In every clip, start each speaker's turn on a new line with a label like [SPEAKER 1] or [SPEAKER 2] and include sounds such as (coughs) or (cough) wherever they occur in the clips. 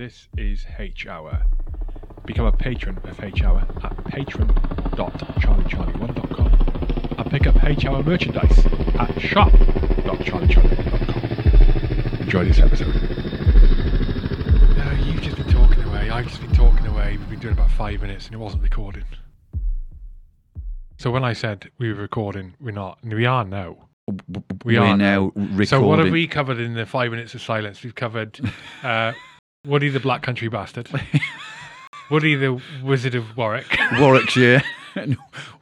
[SPEAKER 1] This is H Hour. Become a patron of H Hour at patron.charliecharlie1.com and pick up H Hour merchandise at shop.charliecharlie1.com. Enjoy this episode. No, you've just been talking away. I've just been talking away. We've been doing about five minutes and it wasn't recording. So when I said we were recording, we're not. And we are now. We
[SPEAKER 2] We're
[SPEAKER 1] are
[SPEAKER 2] now recording.
[SPEAKER 1] So what have we covered in the five minutes of silence? We've covered (laughs) uh, Woody the Black Country Bastard, Woody the Wizard of Warwick. (laughs)
[SPEAKER 2] Warwickshire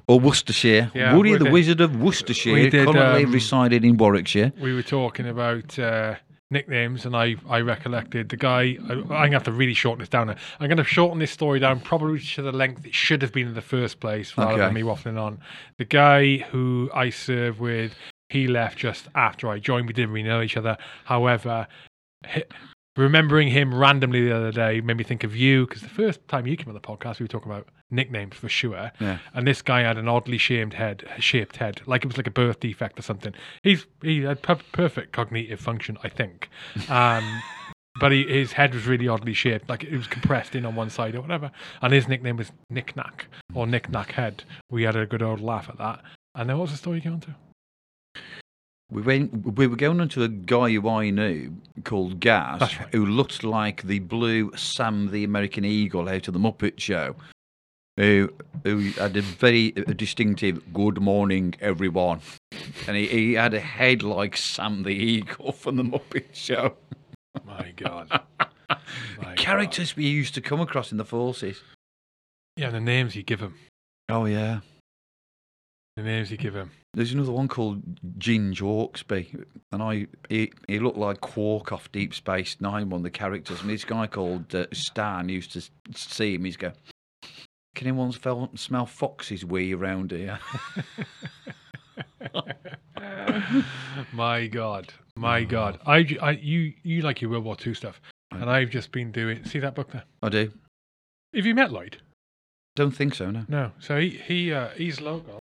[SPEAKER 2] or Worcestershire.
[SPEAKER 1] Yeah,
[SPEAKER 2] Woody the
[SPEAKER 1] did-
[SPEAKER 2] Wizard of Worcestershire,
[SPEAKER 1] did,
[SPEAKER 2] currently
[SPEAKER 1] um,
[SPEAKER 2] resided in Warwickshire.
[SPEAKER 1] We were talking about uh, nicknames, and I I recollected the guy. I, I'm gonna have to really shorten this down. Now. I'm gonna shorten this story down probably to the length it should have been in the first place, rather
[SPEAKER 2] Okay.
[SPEAKER 1] than me waffling on. The guy who I served with, he left just after I joined. We didn't really know each other. However, remembering him randomly the other day made me think of you because the first time you came on the podcast, we were talking about nicknames for sure.
[SPEAKER 2] Yeah.
[SPEAKER 1] And this guy had an oddly shaped head, shaped head, like it was like a birth defect or something. He's he had per- perfect cognitive function, I think. Um, (laughs) but he, his head was really oddly shaped, like it was compressed in on one side or whatever. And his nickname was Nick Knack or Nick Knack Head. We had a good old laugh at that. And then what was the story you going to?
[SPEAKER 2] We went. We were going on to a guy who I knew called Gaz,
[SPEAKER 1] That's right.
[SPEAKER 2] who looked like the blue Sam the American Eagle out of the Muppet Show. Who, who had a very distinctive "Good morning, everyone," and he, he had a head like Sam the Eagle from the Muppet Show.
[SPEAKER 1] My God. (laughs) My
[SPEAKER 2] Characters we used to come across in the forces.
[SPEAKER 1] God. Yeah, the names you give them.
[SPEAKER 2] Oh yeah.
[SPEAKER 1] The names you give him.
[SPEAKER 2] There's another one called Ginge Hawksby, and I he, he looked like Quark off Deep Space Nine, one of the characters. And this guy called uh, Stan used to see him. He's go, "Can anyone smell Fox's wee around here?" (laughs)
[SPEAKER 1] My God. My God. I, I, you, you like your World War II stuff. And I've just been doing. See that book there?
[SPEAKER 2] I do.
[SPEAKER 1] Have you met Lloyd?
[SPEAKER 2] Don't think so. No.
[SPEAKER 1] No. So he he uh, he's local.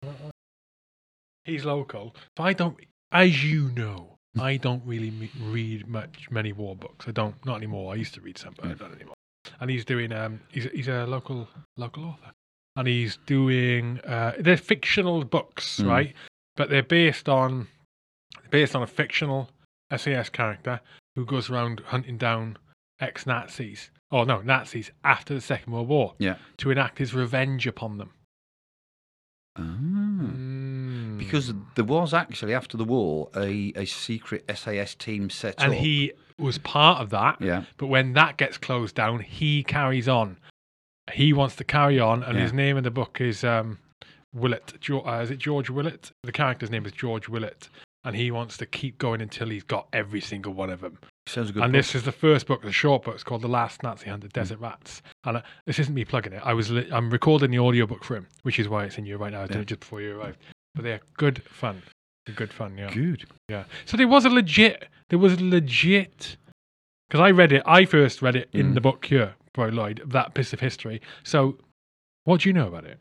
[SPEAKER 1] He's local. So I don't, as you know, I don't really me- read much many war books. I don't not anymore. I used to read some, but I don't anymore. And he's doing um he's he's a local local author, and he's doing uh they're fictional books,
[SPEAKER 2] Mm.
[SPEAKER 1] right? But they're based on based on a fictional SAS character who goes around hunting down ex Nazis. Oh no, Nazis after the Second World War
[SPEAKER 2] Yeah.
[SPEAKER 1] to enact his revenge upon them.
[SPEAKER 2] Ah.
[SPEAKER 1] Mm.
[SPEAKER 2] Because there was actually after the war a, a secret SAS team set
[SPEAKER 1] and
[SPEAKER 2] up.
[SPEAKER 1] And he was part of that.
[SPEAKER 2] yeah.
[SPEAKER 1] But when that gets closed down, he carries on. He wants to carry on, and
[SPEAKER 2] Yeah.
[SPEAKER 1] his name in the book is um, Willett. Uh, is it George Willett? The character's name is George Willett, and he wants to keep going until he's got every single one of them.
[SPEAKER 2] Sounds good.
[SPEAKER 1] and
[SPEAKER 2] book.
[SPEAKER 1] this is the first book, the short book. It's called The Last Nazi Hunter, Desert Rats. And uh, this isn't me plugging it. I was li- I'm recording the audiobook for him, which is why it's in you right now. I did
[SPEAKER 2] Yeah.
[SPEAKER 1] it just before you arrived. But they're good fun. They're good fun, yeah.
[SPEAKER 2] good.
[SPEAKER 1] Yeah. So there was a legit, there was a legit, because I read it, I first read it in
[SPEAKER 2] Mm.
[SPEAKER 1] the book here by Lloyd, that piece of history. So what do you know about it?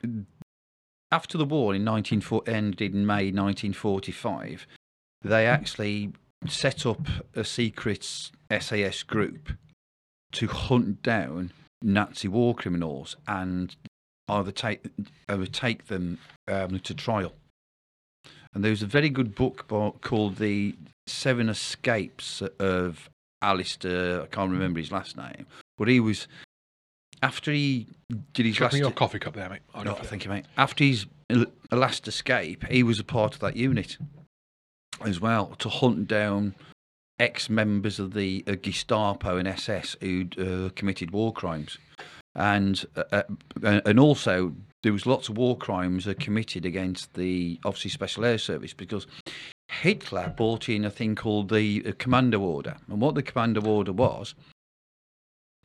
[SPEAKER 2] after the war in 1940 ended in May 1945, they actually set up a secret SAS group to hunt down Nazi war criminals and either take either take them um, to trial. And there was a very good book called "The Seven Escapes of Alistair." I can't remember his last name, but he was after he did his
[SPEAKER 1] Give
[SPEAKER 2] last.
[SPEAKER 1] your coffee cup there, mate. I'll
[SPEAKER 2] No, thank you, mate. After his last escape, he was a part of that unit as well to hunt down ex-members of the uh, Gestapo and SS who'd uh, committed war crimes, and uh, uh, and also there was lots of war crimes committed against the obviously Special Air Service because Hitler brought in a thing called the uh, Commando Order, and what the Commando Order was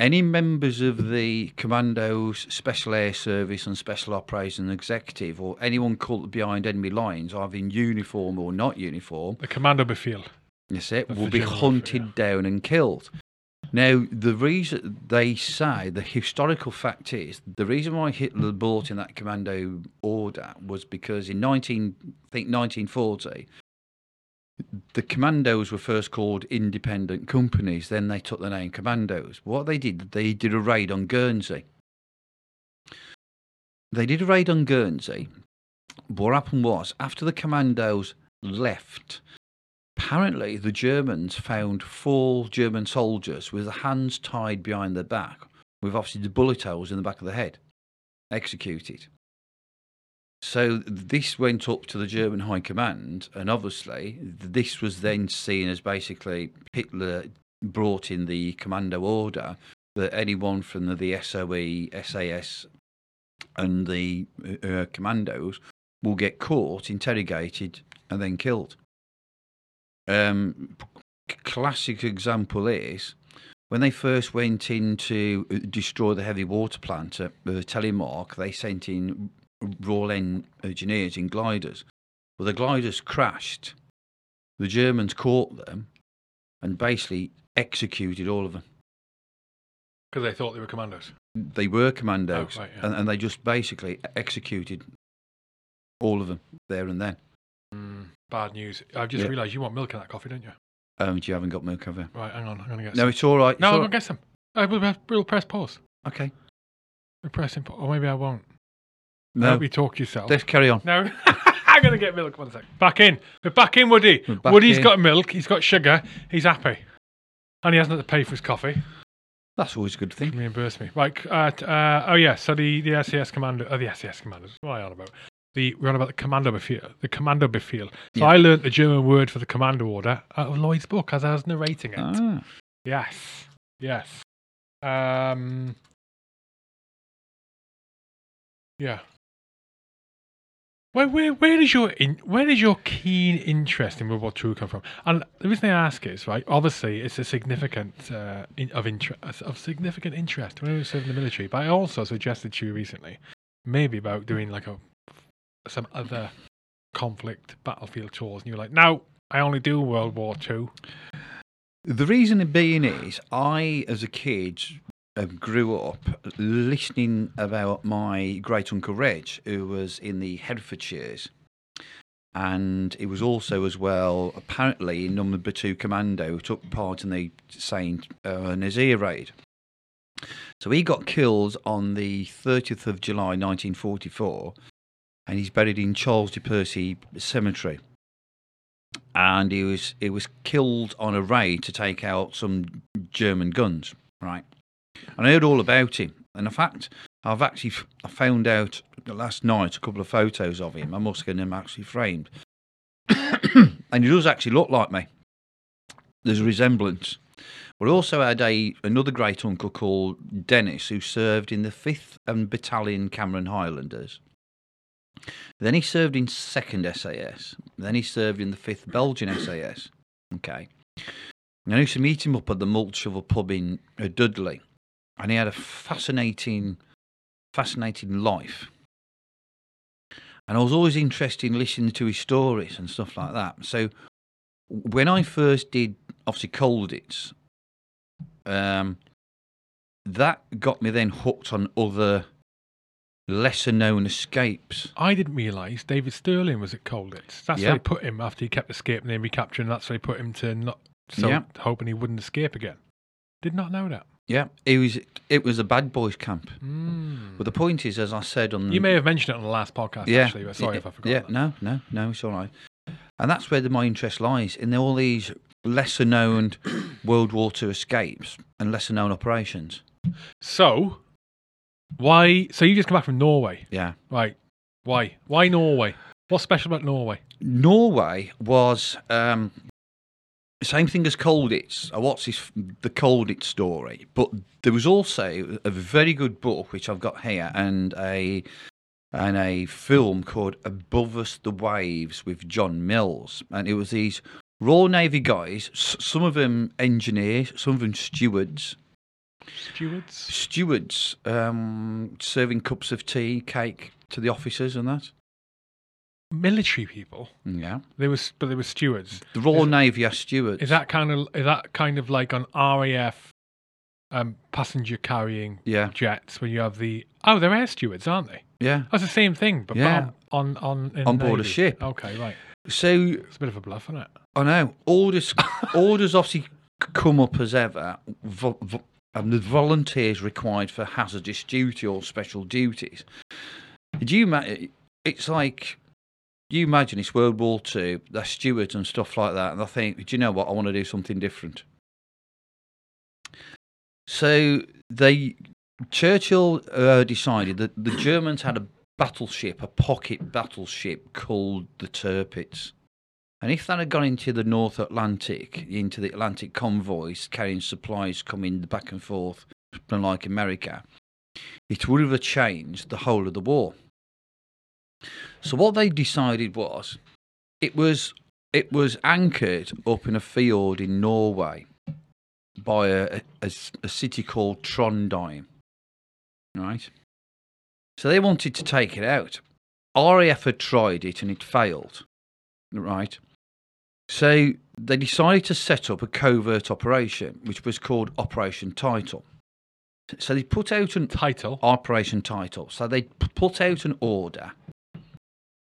[SPEAKER 2] any members of the Commandos, Special Air Service, and Special Operations Executive, or anyone caught behind enemy lines, either in uniform or not uniform,
[SPEAKER 1] The Commando Befehl.
[SPEAKER 2] that's it, will be hunted down and killed. Now, the reason they say, the historical fact is, the reason why Hitler brought in that commando order was because in 19, I think 1940, the commandos were first called independent companies, then they took the name commandos. What they did, they did a raid on Guernsey. They did a raid on Guernsey. What happened was, after the commandos left, apparently the Germans found four German soldiers with their hands tied behind their back, with obviously the bullet holes in the back of the head, executed. So this went up to the German High Command, and obviously this was then seen as basically Hitler brought in the commando order that anyone from the, the SOE, SAS, and the uh, commandos will get caught, interrogated, and then killed. Um, classic example is when they first went in to uh, destroy the heavy water plant at uh, Telemark, they sent in Royal Engineers in gliders. Well, the gliders crashed. The Germans caught them and basically executed all of them.
[SPEAKER 1] Because they thought they were commandos.
[SPEAKER 2] They were commandos,
[SPEAKER 1] Oh, right, yeah.
[SPEAKER 2] and, and they just basically executed all of them there and then.
[SPEAKER 1] Bad news. I've just
[SPEAKER 2] Yeah.
[SPEAKER 1] realised you want milk in that coffee, don't you?
[SPEAKER 2] Um, you haven't got milk, have you?
[SPEAKER 1] Right, hang on. I'm going to get
[SPEAKER 2] No,
[SPEAKER 1] some.
[SPEAKER 2] it's all right.
[SPEAKER 1] No, I'm to get some. Uh, we'll, we'll press pause.
[SPEAKER 2] Okay.
[SPEAKER 1] We'll press imp- Or maybe I won't. I
[SPEAKER 2] No,
[SPEAKER 1] hope you talk yourself.
[SPEAKER 2] let's carry on.
[SPEAKER 1] No, (laughs) I'm going to get milk. One sec. Back in. We're back in, Woody.
[SPEAKER 2] We're back
[SPEAKER 1] Woody's
[SPEAKER 2] in.
[SPEAKER 1] got milk. He's got sugar. He's happy. And he hasn't had to pay for his coffee.
[SPEAKER 2] That's always a good thing.
[SPEAKER 1] Reimburse me. Right. Uh, t- uh, oh, yeah. So the, the SAS commander. Oh, the SAS commanders. What am I on about? The, we're on about the commando befehl. The commando befehl. So
[SPEAKER 2] Yeah.
[SPEAKER 1] I learnt the German word for the commando order out of Lloyd's book as I was narrating it.
[SPEAKER 2] Ah.
[SPEAKER 1] Yes. Yes. Um. Yeah. Where, where, where is your in, where is your keen interest in World War II come from? And the reason I ask is right. Obviously, it's a significant uh, in, of interest of significant interest when I was serving in the military. But I also suggested to you recently, maybe about doing like a some other conflict battlefield tours, and you were like, "No, I only do World War II."
[SPEAKER 2] The reason being is, I, as a kid, um, grew up listening about my great uncle Reg, who was in the Herefordshires. And it was also, as well, apparently, number two commando who took part in the Saint uh, Nazaire raid. So he got killed on the 30th of July 1944, and he's buried in Charles de Percy Cemetery and he was he was killed on a raid to take out some German guns, right? And I heard all about him. And in fact, I've actually I found out last night a couple of photos of him. I must get him actually framed, (coughs) and he does actually look like me. There's a resemblance. We also had a another great uncle called Dennis who served in the Fifth and Battalion Cameron Highlanders. Then he served in Second SAS. Then he served in the Fifth Belgian SAS. Okay. And I used to meet him up at the Malt Shovel pub in uh, Dudley, and he had a fascinating, fascinating life. And I was always interested in listening to his stories and stuff like that. So when I first did, obviously, Colditz, um, that got me then hooked on other lesser known escapes.
[SPEAKER 1] I didn't realise David Stirling was at Colditz. That's
[SPEAKER 2] Yeah.
[SPEAKER 1] where they put him after he kept escaping and recapturing. That's where they put him to not so
[SPEAKER 2] Yeah.
[SPEAKER 1] hoping he wouldn't escape again. Did not know that.
[SPEAKER 2] Yeah, it was it was a bad boys camp.
[SPEAKER 1] Mm.
[SPEAKER 2] But the point is, as I said on
[SPEAKER 1] You may have mentioned it on the last podcast.
[SPEAKER 2] yeah,
[SPEAKER 1] actually, but sorry
[SPEAKER 2] yeah,
[SPEAKER 1] if I forgot.
[SPEAKER 2] Yeah,
[SPEAKER 1] that.
[SPEAKER 2] no, no, no, it's all right. And that's where the, my interest lies in all these lesser known (clears throat) World War II escapes and lesser known operations.
[SPEAKER 1] So, why? So you just come back from Norway,
[SPEAKER 2] Yeah,
[SPEAKER 1] right? Why? Why Norway? What's special about Norway?
[SPEAKER 2] Norway was um, same thing as Colditz. What's watched this the Colditz story, but there was also a very good book which I've got here and a and a film called Above Us the Waves with John Mills, and it was these Royal Navy guys. s- Some of them engineers, some of them stewards.
[SPEAKER 1] Stewards.
[SPEAKER 2] Stewards um, serving cups of tea, cake to the officers and that.
[SPEAKER 1] Military people.
[SPEAKER 2] Yeah,
[SPEAKER 1] They was, but they were stewards.
[SPEAKER 2] the Royal
[SPEAKER 1] Is-
[SPEAKER 2] Navy are stewards.
[SPEAKER 1] Is that kind of is that kind of like an RAF um, passenger carrying
[SPEAKER 2] Yeah,
[SPEAKER 1] jets when you have the oh they're air stewards aren't they?
[SPEAKER 2] yeah.
[SPEAKER 1] That's the same thing, but
[SPEAKER 2] Yeah.
[SPEAKER 1] on on on,
[SPEAKER 2] board a ship.
[SPEAKER 1] Okay, right.
[SPEAKER 2] So
[SPEAKER 1] It's a bit of a bluff, isn't it?
[SPEAKER 2] I know. Orders, (laughs) orders obviously come up as ever. Vo- vo- and the volunteers required for hazardous duty or special duties. Do you? Ma- it's like you imagine it's World War Two. They're stewards and stuff like that, and I think, do you know what? I want to do something different. So they Churchill uh, decided that the Germans had a battleship, a pocket battleship called the Tirpitz. And if that had gone into the North Atlantic, into the Atlantic convoys carrying supplies coming back and forth like America, it would have changed the whole of the war. So what they decided was it was it was anchored up in a fiord in Norway by a, a, a city called Trondheim. Right? So they wanted to take it out. RAF had tried it and it failed. Right? So they decided to set up a covert operation, which was called Operation Title. So they put out an
[SPEAKER 1] Title.
[SPEAKER 2] Operation Title. So they put out an order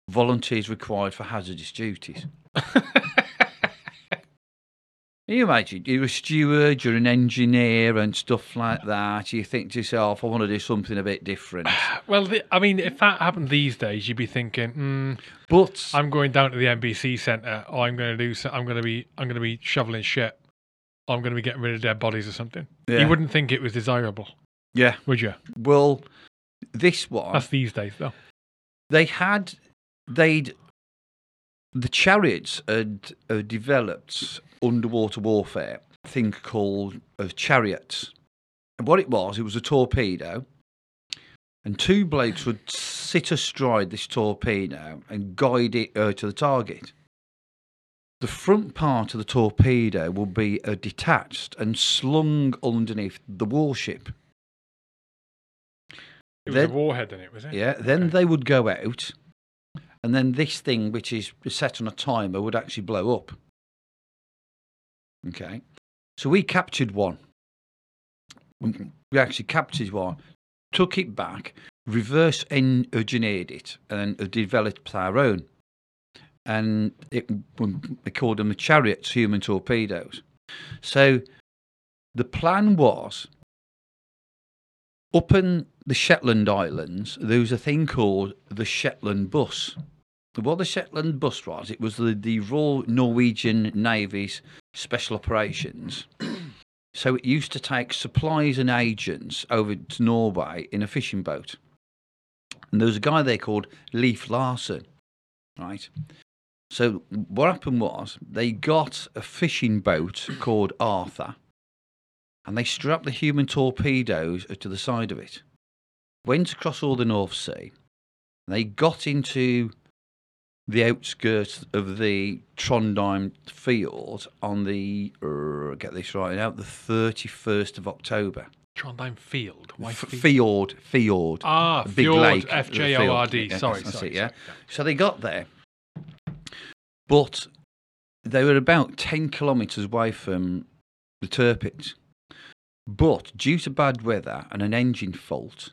[SPEAKER 2] volunteers required for hazardous duties. (laughs) Can you imagine? You're a steward, you're an engineer, and stuff like that. You think to yourself, I want to do something a bit different. (sighs)
[SPEAKER 1] Well, the, I mean, if that happened these days, you'd be thinking, hmm,
[SPEAKER 2] But
[SPEAKER 1] I'm going down to the NBC Centre, or I'm going to do, so, I'm going to be, I'm going to be shoveling shit, or I'm going to be getting rid of dead bodies or something.
[SPEAKER 2] Yeah.
[SPEAKER 1] You wouldn't think it was desirable,
[SPEAKER 2] yeah,
[SPEAKER 1] would you?
[SPEAKER 2] well, this one
[SPEAKER 1] That's these days, though.
[SPEAKER 2] they had they'd the chariots had uh, developed underwater warfare a thing called uh, chariots and what it was it was a torpedo and two blokes would sit astride this torpedo and guide it uh, to the target the front part of the torpedo would be uh, detached and slung underneath the warship
[SPEAKER 1] It was
[SPEAKER 2] Then-
[SPEAKER 1] a warhead in it, was it?
[SPEAKER 2] Yeah, then
[SPEAKER 1] Okay.
[SPEAKER 2] they would go out, and then this thing, which is set on a timer, would actually blow up. Okay, so we captured one. We actually captured one, took it back, reverse engineered it, and uh, developed our own. And it, um, we called them the chariots, human torpedoes. So the plan was up in the Shetland Islands, there was a thing called the Shetland Bus. What the Shetland Bus was, it was the, the Royal Norwegian Navy's special operations. so it used to take supplies and agents over to Norway in a fishing boat. And there was a guy there called Leif Larsen, right? So what happened was they got a fishing boat called Arthur and they strapped the human torpedoes to the side of it. Went across all the North Sea. They got into the outskirts of the Trondheim field on the uh, get this right now the thirty first of October.
[SPEAKER 1] Trondheim Field. Why
[SPEAKER 2] F- Fjord, fjord.
[SPEAKER 1] Ah,
[SPEAKER 2] big
[SPEAKER 1] Fjord,
[SPEAKER 2] lake,
[SPEAKER 1] F J O R D.
[SPEAKER 2] field.
[SPEAKER 1] Sorry,
[SPEAKER 2] Yeah, that's
[SPEAKER 1] sorry,
[SPEAKER 2] it, yeah.
[SPEAKER 1] sorry,
[SPEAKER 2] So they got there, but they were about ten kilometres away from the Tirpitz. But due to bad weather and an engine fault,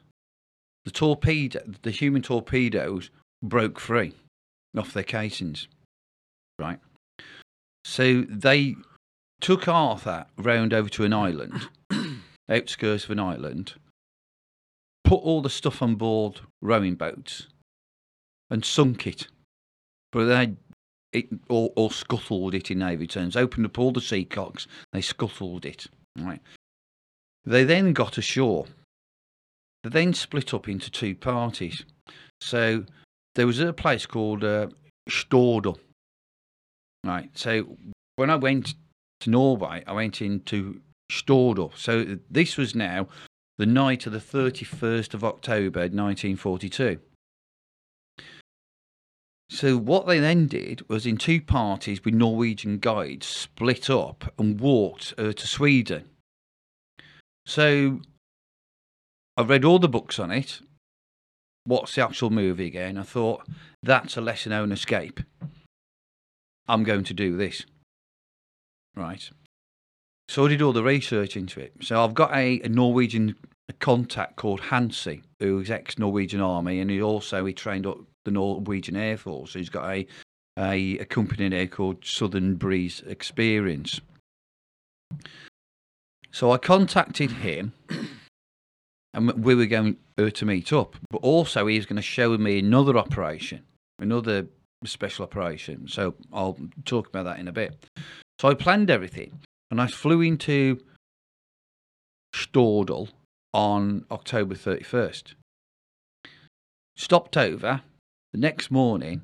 [SPEAKER 2] the torpedo, the human torpedoes, broke free off their casings. Right. So they took Arthur round over to an island, (coughs) outskirts of an island, put all the stuff on board rowing boats, and sunk it. But they it or, or scuttled it in navy terms. Opened up all the seacocks, they scuttled it. Right. They then got ashore. They then split up into two parties. So there was a place called uh, Stordal. Right. So when I went to Norway, I went into Stordal. So this was now the night of the 31st of October 1942. So what they then did was in two parties with Norwegian guides split up and walked uh, to Sweden. So I read all the books on it. What's the actual movie again? I thought that's a lesser known escape. I'm going to do this. Right. So I did all the research into it. So I've got a, a Norwegian contact called Hansi, who's ex Norwegian Army, and he also he trained up the Norwegian Air Force. He's got a a, a company now called Southern Breeze Experience. So I contacted him, and we were going uh, to meet up. But also, he was going to show me another operation, another special operation. So I'll talk about that in a bit. So I planned everything, and I flew into Stordal on October 31st. Stopped over the next morning,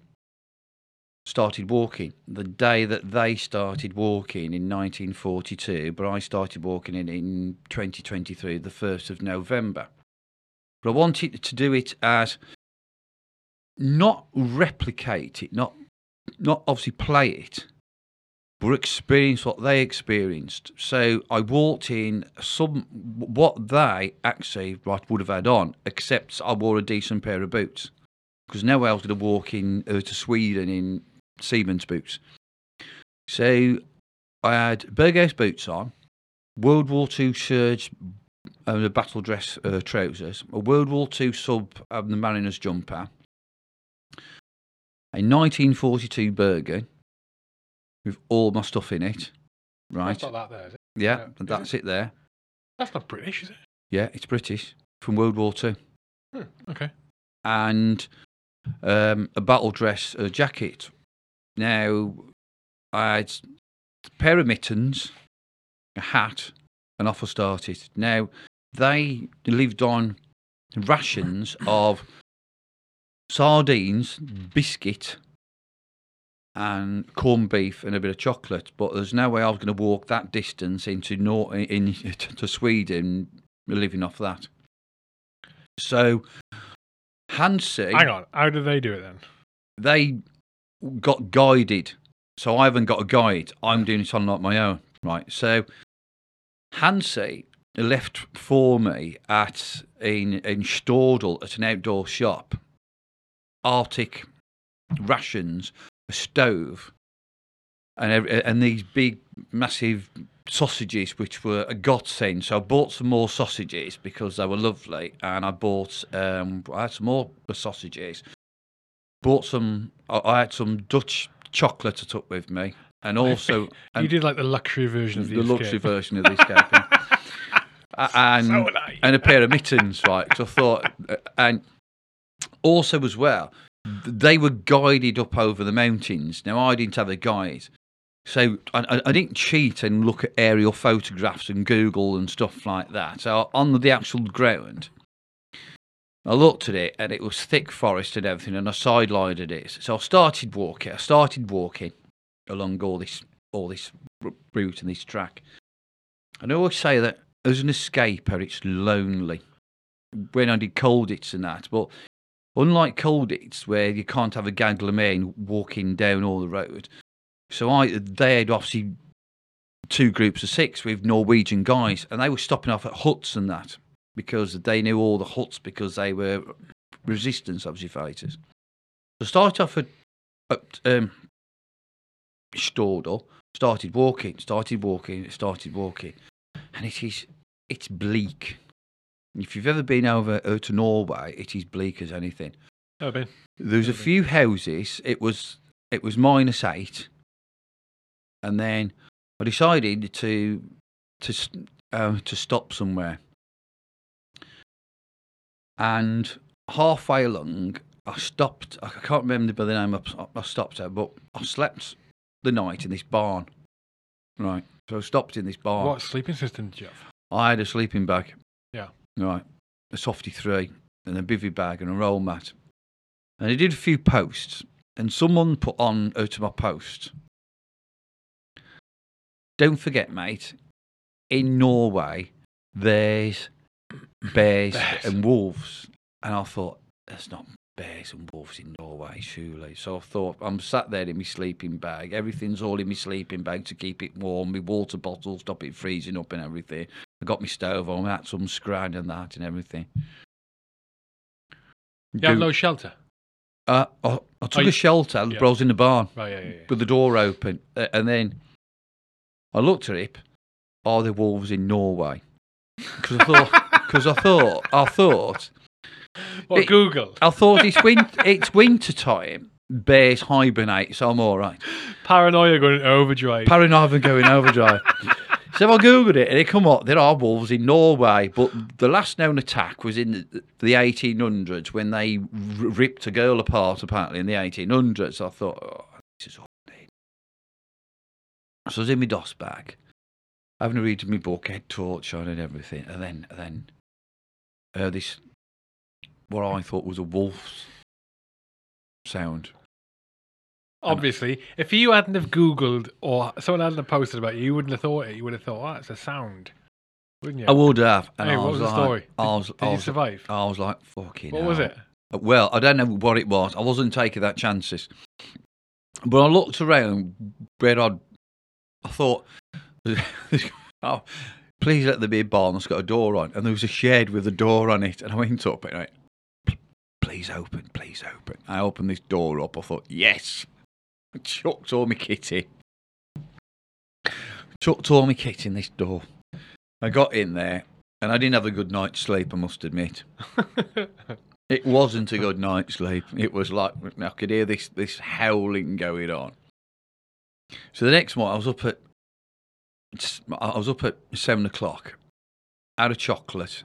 [SPEAKER 2] started walking. The day that they started walking in 1942, but I started walking in, in 2023, the 1st of November. But I wanted to do it as not replicate it, not not obviously play it, but experience what they experienced. So I walked in some what they actually would have had on, except I wore a decent pair of boots because no way I was going to walk in uh, to Sweden in Siemens boots. So I had Berghaus boots on, World War II shirts and a battle dress uh, trousers, a World War II sub and the Mariners jumper, a 1942 Bergen with all my stuff in it. Right.
[SPEAKER 1] That's that there, is it?
[SPEAKER 2] Yeah, that's it there.
[SPEAKER 1] That's not British, is it?
[SPEAKER 2] Yeah, it's British from World War Two.
[SPEAKER 1] Hmm, okay.
[SPEAKER 2] and um, a battle dress uh, jacket. Now, I had a pair of mittens, a hat, and off I started. Now, they lived on rations of sardines, biscuit, and corned beef and a bit of chocolate. But there's no way I was going to walk that distance into Nor- in, (laughs) to Sweden living off that. So, Hansi,
[SPEAKER 1] Hang on. How did they do it then?
[SPEAKER 2] they got guided. So I haven't got a guide. I'm doing it on like my own, right? So Hansi left for me at in in Stordal at an outdoor shop. Arctic rations, a stove, and and these big massive sausages, which were a godsend. So I bought some more sausages because they were lovely, and I bought um, I had some more sausages. Bought some. I I had some Dutch chocolate I took with me, and also (laughs)
[SPEAKER 1] you
[SPEAKER 2] and
[SPEAKER 1] did like the luxury version of the,
[SPEAKER 2] the luxury version of the escaping. (laughs) And
[SPEAKER 1] So
[SPEAKER 2] and a pair of mittens, right? Because I thought, uh, and also as well, they were guided up over the mountains. Now I didn't have a guide, so I, I- I didn't cheat and look at aerial photographs and Google and stuff like that. So on the actual ground, I looked at it and it was thick forest and everything, and I sidelined it. So I started walking. I started walking along all this all this route and this track. And I always say that as an escaper, it's lonely. When I did Colditz and that, but unlike Colditz, where you can't have a gaggle of men walking down all the road, so I they had obviously two groups of six with Norwegian guys, and they were stopping off at huts and that because they knew all the huts because they were resistance obviously fighters. So start off at, at um, Stordal, started walking, started walking, started walking, and it is it's bleak. If you've ever been over uh, to Norway, it is bleak as anything.
[SPEAKER 1] Oh, Ben.
[SPEAKER 2] There's a
[SPEAKER 1] Okay.
[SPEAKER 2] few houses. It was it was minus eight, and then I decided to to uh, to stop somewhere. And halfway along, I stopped. I can't remember by the name I, I stopped at, but I slept the night in this barn. Right, so I stopped in this barn.
[SPEAKER 1] What sleeping system did you have?
[SPEAKER 2] I had a sleeping bag.
[SPEAKER 1] Yeah.
[SPEAKER 2] Right. A softy three and a bivy bag and a roll mat. And I did a few posts and someone put on out of my post. Don't forget, mate, in Norway there's (clears throat) bears,
[SPEAKER 1] Bears.
[SPEAKER 2] and wolves. And I thought, there's not bears and wolves in Norway, surely. So I thought, I'm sat there in my sleeping bag. Everything's all in my sleeping bag to keep it warm. My water bottle, stop it freezing up and everything. I got my stove on, I had some scran and that and everything.
[SPEAKER 1] You have no shelter.
[SPEAKER 2] uh, I, I took
[SPEAKER 1] you-
[SPEAKER 2] a shelter,
[SPEAKER 1] yeah.
[SPEAKER 2] I was in the barn
[SPEAKER 1] Right, yeah, yeah, yeah.
[SPEAKER 2] with the door open. Uh, and then I looked at it. Are there wolves in Norway? Because I thought, (laughs) because I thought, I thought,
[SPEAKER 1] What,
[SPEAKER 2] it-
[SPEAKER 1] Google?
[SPEAKER 2] I thought it's win- it's winter time. bears hibernate, so I'm all right.
[SPEAKER 1] Paranoia going overdrive.
[SPEAKER 2] Paranoia going overdrive. (laughs) so I googled it, and it come up. There are wolves in Norway, but the last known attack was in the, the 1800s when they r- ripped a girl apart. Apparently, in the 1800s, I thought, oh, this is all. So I was in my DOS bag, having a read my book, head torch on, and everything, and then, and then, uh, this what I thought was a wolf's sound.
[SPEAKER 1] Obviously, if you hadn't have Googled or someone hadn't have posted about you, you wouldn't have thought it. You would have thought, oh, it's a sound. Wouldn't you?
[SPEAKER 2] I would have. And
[SPEAKER 1] Hey,
[SPEAKER 2] I
[SPEAKER 1] what was the
[SPEAKER 2] like-
[SPEAKER 1] story?
[SPEAKER 2] I
[SPEAKER 1] Did-
[SPEAKER 2] was,
[SPEAKER 1] did
[SPEAKER 2] I
[SPEAKER 1] you survive?
[SPEAKER 2] I was like, fucking
[SPEAKER 1] what was it?
[SPEAKER 2] Well, I don't know what it was. I wasn't taking that chances. But I looked around where I'd, I thought, (laughs) oh, please let there be a barn that's got a door on. And there was a shed with a door on it. And I went up and I went, please open, please open. I opened this door up. I thought, yes. I chucked all my kitty. Chucked all my kit in this door. I got in there and I didn't have a good night's sleep, I must admit. (laughs) It wasn't a good night's sleep. It was like I could hear this this howling going on. So the next morning, I was up at I was up at seven o'clock. Had a chocolate,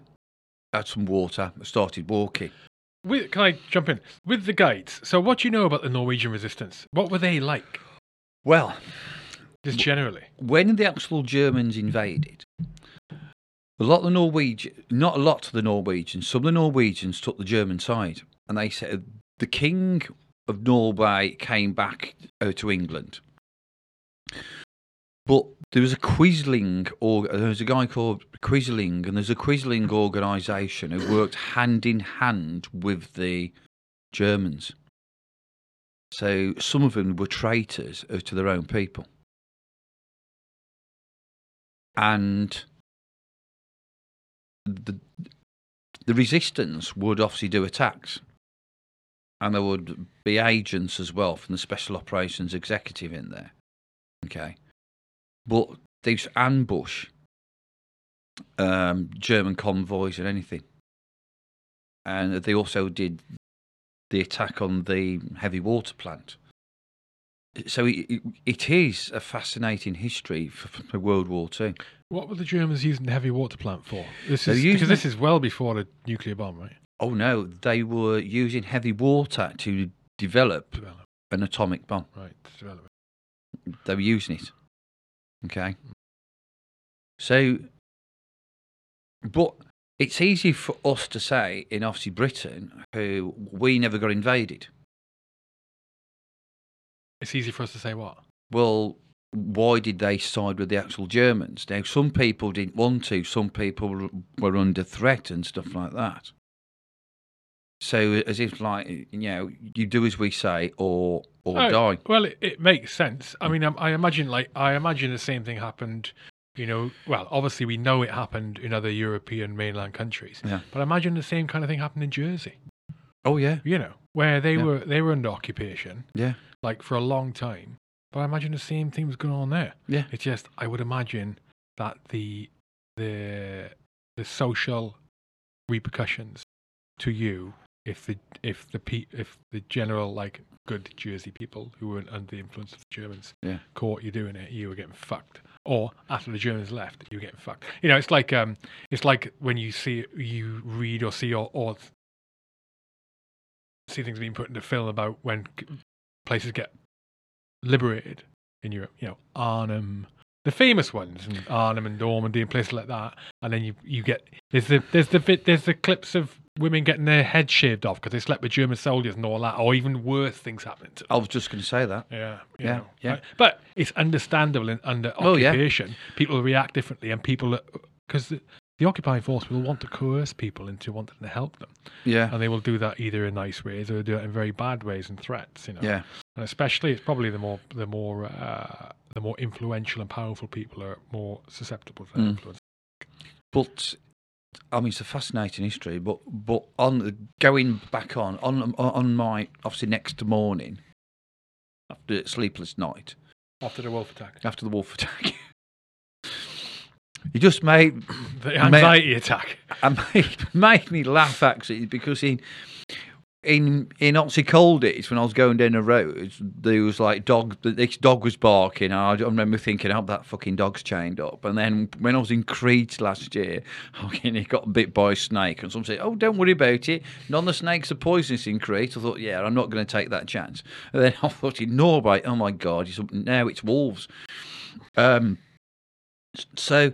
[SPEAKER 2] had some water, started walking.
[SPEAKER 1] With, can I jump in with the guides? So, what do you know about the Norwegian resistance? What were they like,
[SPEAKER 2] Well,
[SPEAKER 1] just generally?
[SPEAKER 2] when the actual Germans invaded, a lot of the Norwegian, not a lot of the Norwegians, some of the Norwegians took the German side, and they said the king of Norway came back uh, to England, but there was a Quisling, or there was a guy called Quisling, and there's a Quisling organisation who worked hand in hand with the Germans. So some of them were traitors uh, to their own people and the the resistance would obviously do attacks, and there would be agents as well from the special operations executive in there. Okay, but these ambush um, German convoys and anything, and they also did the attack on the heavy water plant. So it, it- is a fascinating history for, for World War Two.
[SPEAKER 1] What were the Germans using the heavy water plant for? This is because this is well before the nuclear bomb, right?
[SPEAKER 2] Oh no, they were using heavy water to develop
[SPEAKER 1] Develop,
[SPEAKER 2] an atomic bomb.
[SPEAKER 1] right? Develop.
[SPEAKER 2] They were using it. Okay. So, but it's easy for us to say in obviously Britain, who we never got invaded.
[SPEAKER 1] It's easy for us to say what.
[SPEAKER 2] Well, why did they side with the actual Germans? Now, some people didn't want to. Some people were under threat and stuff like that. So, as if like you know, you do as we say, or or
[SPEAKER 1] Oh,
[SPEAKER 2] die.
[SPEAKER 1] Well, it, it makes sense. I mean, I, I imagine like I imagine the same thing happened. You know, well, obviously we know it happened in other European mainland countries,
[SPEAKER 2] Yeah.
[SPEAKER 1] but I imagine the same kind of thing happened in Jersey.
[SPEAKER 2] Oh yeah,
[SPEAKER 1] You know, where they
[SPEAKER 2] Yeah.
[SPEAKER 1] were they were under occupation
[SPEAKER 2] yeah,
[SPEAKER 1] like for a long time. But I imagine the same thing was going on there.
[SPEAKER 2] yeah.
[SPEAKER 1] It's just I would imagine that the the the social repercussions to you if the if the pe- if the general like good Jersey people who weren't under the influence of the Germans
[SPEAKER 2] Yeah.
[SPEAKER 1] caught you doing it, you were getting fucked. Or after the Germans left, you were getting fucked. You know, it's like um, it's like when you see you read or see or, or see things being put into film about when places get liberated in Europe. You know, Arnhem, the famous ones, and Arnhem and Normandy and places like that. And then you you get there's the there's the bit there's the clips of women getting their heads shaved off because they slept with German soldiers and all that, or even worse things happening to them.
[SPEAKER 2] I was just going to say that.
[SPEAKER 1] Yeah,
[SPEAKER 2] Yeah,
[SPEAKER 1] know,
[SPEAKER 2] yeah.
[SPEAKER 1] right? But it's understandable in, under
[SPEAKER 2] Oh, yeah.
[SPEAKER 1] occupation. People react differently, and people because the, occupying force will want to coerce people into wanting to help them,
[SPEAKER 2] Yeah,
[SPEAKER 1] and they will do that either in nice ways or do it in very bad ways and threats. You know,
[SPEAKER 2] yeah,
[SPEAKER 1] and especially it's probably the more the more uh, the more influential and powerful people are more susceptible to that
[SPEAKER 2] Mm.
[SPEAKER 1] influence.
[SPEAKER 2] but I mean, it's a fascinating history. But but on going back on on on my obviously next morning after a sleepless night
[SPEAKER 1] After the wolf attack,
[SPEAKER 2] after the wolf attack, (laughs) he just made
[SPEAKER 1] the anxiety attack. (laughs)
[SPEAKER 2] and made, made me laugh actually because in in Oxy Colditz, when I was going down the road, there was like dog. This dog was barking. And I, I remember thinking, "Oh, that fucking dog's chained up." And then when I was in Crete last year, (laughs) okay, he got bit by a snake, and someone said, "Oh, don't worry about it. None of the snakes are poisonous in Crete." I thought, "Yeah, I'm not going to take that chance." And then (laughs) I thought, in Norway, oh my god, it's, now it's wolves. Um, so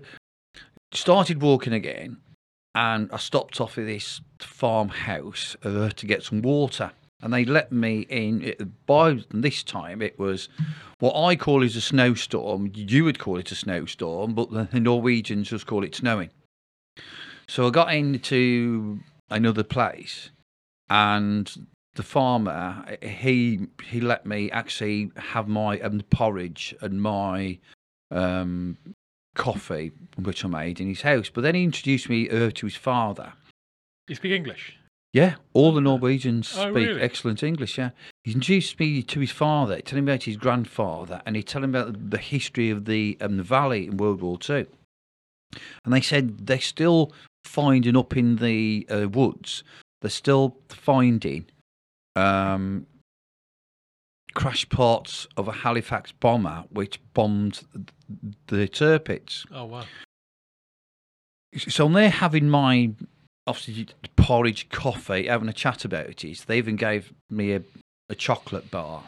[SPEAKER 2] started walking again, and I stopped off at this farmhouse uh, to get some water. And they let me in. By this time, it was what I call is a snowstorm. You would call it a snowstorm, but the Norwegians just call it snowing. So I got into another place, and the farmer he he let me actually have my um, porridge and my um, coffee, which I made in his house. But then he introduced me uh, to his father.
[SPEAKER 1] You speak English?
[SPEAKER 2] Yeah, all the Norwegians
[SPEAKER 1] Oh,
[SPEAKER 2] speak
[SPEAKER 1] really?
[SPEAKER 2] excellent English. Yeah, he introduced me to his father, telling me about his grandfather, and he telling me about the history of the um, the valley in World War Two. And they said they're still finding up in the uh, woods. They're still finding um, crash parts of a Halifax bomber which bombed the Tirpitz.
[SPEAKER 1] Oh wow.
[SPEAKER 2] So they're having my obviously porridge, coffee, having a chat about it. They even gave me a, a chocolate bar,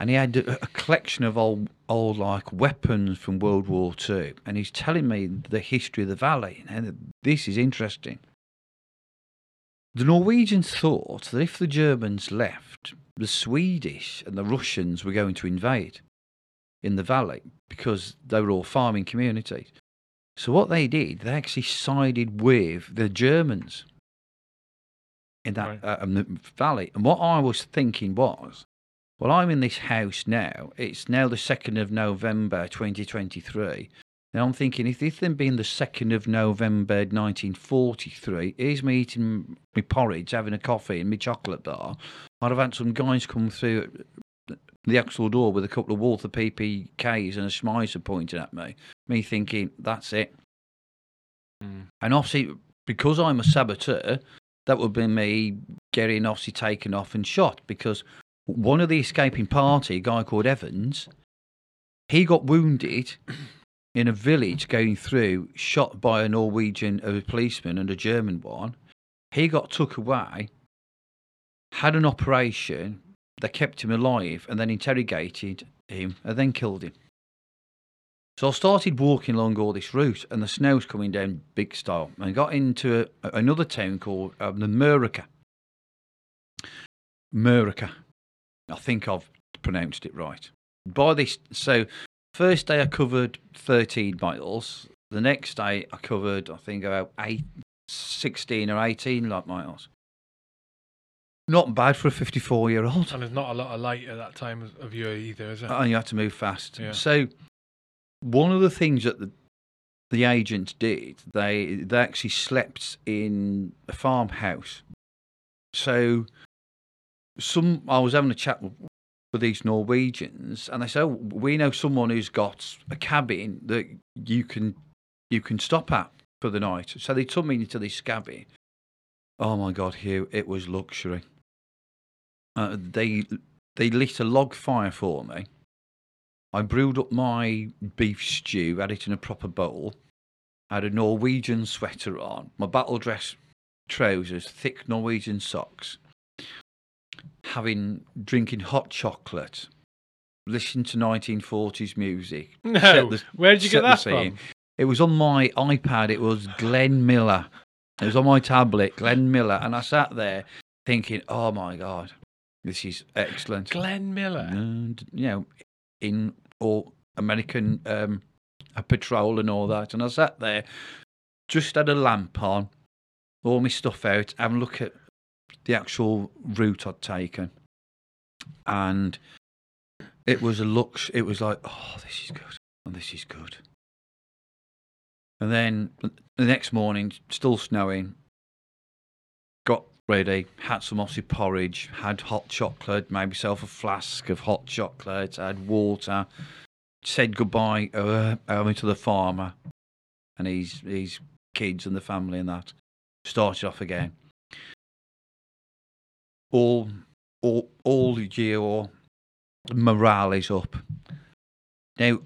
[SPEAKER 2] and he had a, a collection of old old like weapons from World War Two, and he's telling me the history of the valley. And this is interesting. The Norwegians thought that if the Germans left, the Swedish and the Russians were going to invade in the valley because they were all farming communities. So what they did, they actually sided with the Germans in that
[SPEAKER 1] Right.
[SPEAKER 2] uh, um, the valley. And what I was thinking was, well, I'm in this house now. It's now the second of November, 2023. Now I'm thinking, if this had been the second of November, 1943, here's me eating my porridge, having a coffee and my chocolate bar. I'd have had some guys come through the actual door with a couple of Walther PPKs and a Schmeisser pointing at me. Me thinking, that's it.
[SPEAKER 1] Mm.
[SPEAKER 2] And obviously, because I'm a saboteur, that would be me getting obviously taken off and shot because one of the escaping party, a guy called Evans, he got wounded (clears throat) in a village going through, shot by a Norwegian a policeman and a German one. He got took away, had an operation, they kept him alive and then interrogated him and then killed him. So I started walking along all this route, and the snow's coming down big style. And got into a, another town called um, the Murica. Murica. I think I've pronounced it right. By this, so first day I covered 13 miles. The next day I covered, I think, about eight, 16 or 18 like miles. Not bad for a 54 year old.
[SPEAKER 1] And there's not a lot of light at that time of- year either, is there?
[SPEAKER 2] and you had to move fast.
[SPEAKER 1] Yeah.
[SPEAKER 2] So, one of the things that the the agents did, they they actually slept in a farmhouse. So, some I was having a chat with, with these Norwegians, and they said, oh, "We know someone who's got a cabin that you can you can stop at for the night." So they took me into this cabin. Oh my God, Hugh! It was luxury. Uh, they they lit a log fire for me. I brewed up my beef stew, had it in a proper bowl. I had a Norwegian sweater on, my battle dress trousers, thick Norwegian socks. Having drinking hot chocolate, listening to 1940s music.
[SPEAKER 1] No.
[SPEAKER 2] the-
[SPEAKER 1] Where did you get that from?
[SPEAKER 2] It was on my iPad. It was Glenn Miller. It was on my tablet, Glenn Miller, and I sat there thinking, "Oh my god, this is excellent."
[SPEAKER 1] Glenn Miller.
[SPEAKER 2] and you know, in all American um, a patrol and all that. And I sat there, just had a lamp on, all my stuff out, and look at the actual route I'd taken, and it was a lux. It was like, oh, this is good, and this is good. And then the next morning, still snowing. Got ready, had some Aussie porridge, had hot chocolate, made myself a flask of hot chocolate, had water, said goodbye uh, to the farmer and his, his kids and the family and that. Started off again. All, all, all your morale is up. Now,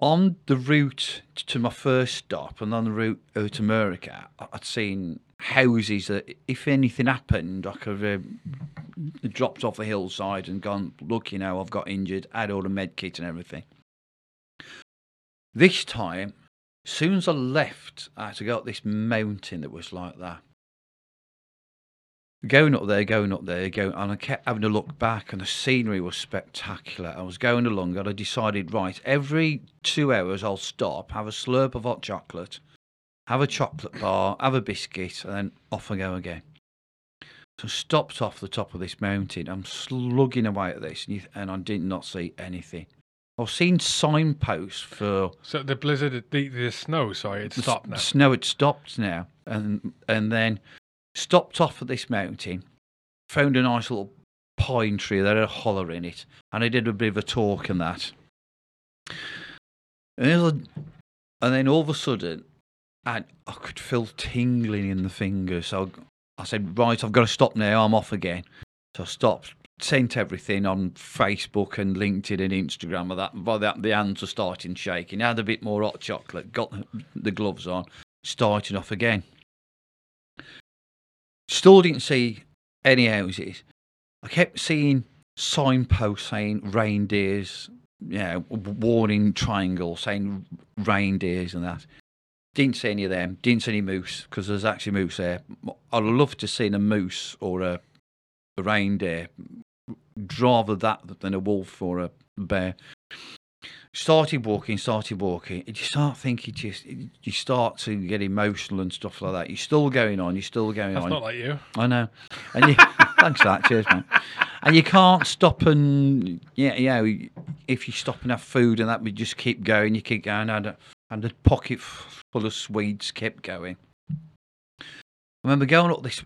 [SPEAKER 2] on the route to my first stop and on the route out to America, I- I'd seen houses that, if anything happened, I could have uh, dropped off a hillside and gone, look, you know, I've got injured, had all the med kit and everything. This time, as soon as I left, I had to go up this mountain that was like that. Going up there, going up there, going, and I kept having to look back, and the scenery was spectacular. I was going along, and I decided, right, every two hours I'll stop, have a slurp of hot chocolate, have a chocolate bar, have a biscuit, and then off I go again. So I stopped off the top of this mountain. I'm slugging away at this, and, you, and I did not see anything. I've seen signposts for
[SPEAKER 1] So the blizzard, the, the snow, sorry,
[SPEAKER 2] it
[SPEAKER 1] stopped now.
[SPEAKER 2] Snow had stopped now, and and then stopped off at this mountain, found a nice little pine tree that had a holler in it, and I did a bit of a talk and that. And, and then all of a sudden, I, I could feel tingling in the fingers. So I said, right, I've got to stop now. I'm off again. So I stopped, sent everything on Facebook and LinkedIn and Instagram. And that by that, the hands were starting shaking. I Had a bit more hot chocolate, got the, the gloves on, started off again. Still didn't see any houses. I kept seeing signposts saying reindeers, you know, warning triangles saying reindeers and that. Didn't see any of them. Didn't see any moose because there's actually moose there. I'd love to see a moose or a, a reindeer. Rather that than a wolf or a bear. Started walking, started walking. and You start thinking, just you start to get emotional and stuff like that. You're still going on. You're still going
[SPEAKER 1] That's
[SPEAKER 2] on.
[SPEAKER 1] not like you.
[SPEAKER 2] I know. And you, (laughs) thanks for that. Cheers, man. And you can't stop and yeah, yeah. If you stop and have food and that, we just keep going. You keep going, and a, and the pocket full of sweets kept going. I remember going up this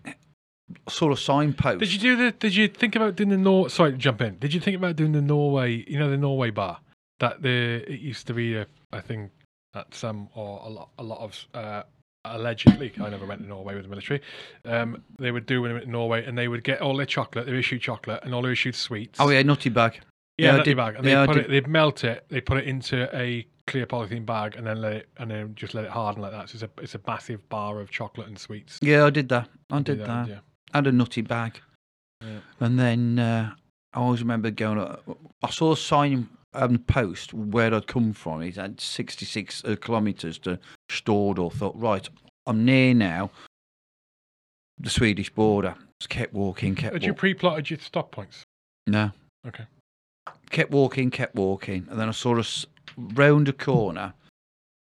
[SPEAKER 2] sort of signpost.
[SPEAKER 1] Did you do the? Did you think about doing the Nor? Sorry, to jump in. Did you think about doing the Norway? You know the Norway bar that the it used to be. A, I think that some or a lot, a lot of uh, allegedly. I never went to Norway with the military. Um, they would do when they went to Norway, and they would get all their chocolate. They issued chocolate and all they issued sweets.
[SPEAKER 2] Oh yeah, nutty bag.
[SPEAKER 1] yeah,
[SPEAKER 2] yeah, I
[SPEAKER 1] nutty
[SPEAKER 2] did-
[SPEAKER 1] bag. And
[SPEAKER 2] yeah,
[SPEAKER 1] they put
[SPEAKER 2] did-
[SPEAKER 1] it. They'd melt it. They put it into a clear polythene bag, and then let it, and then just let it harden like that. So it's a it's a massive bar of chocolate and sweets.
[SPEAKER 2] Yeah, I did that. I
[SPEAKER 1] do
[SPEAKER 2] did that.
[SPEAKER 1] yeah.
[SPEAKER 2] Had a nutty bag.
[SPEAKER 1] Yeah.
[SPEAKER 2] And then uh, I always remember going. Uh, I saw a sign um, post where I'd come from. It had 66 uh, kilometres to Stordal. Thought, right, I'm near now. The Swedish border. Just kept walking, kept walking.
[SPEAKER 1] Had you pre-plotted your stop points?
[SPEAKER 2] no.
[SPEAKER 1] Okay.
[SPEAKER 2] Kept walking, kept walking, and then I saw us round a corner.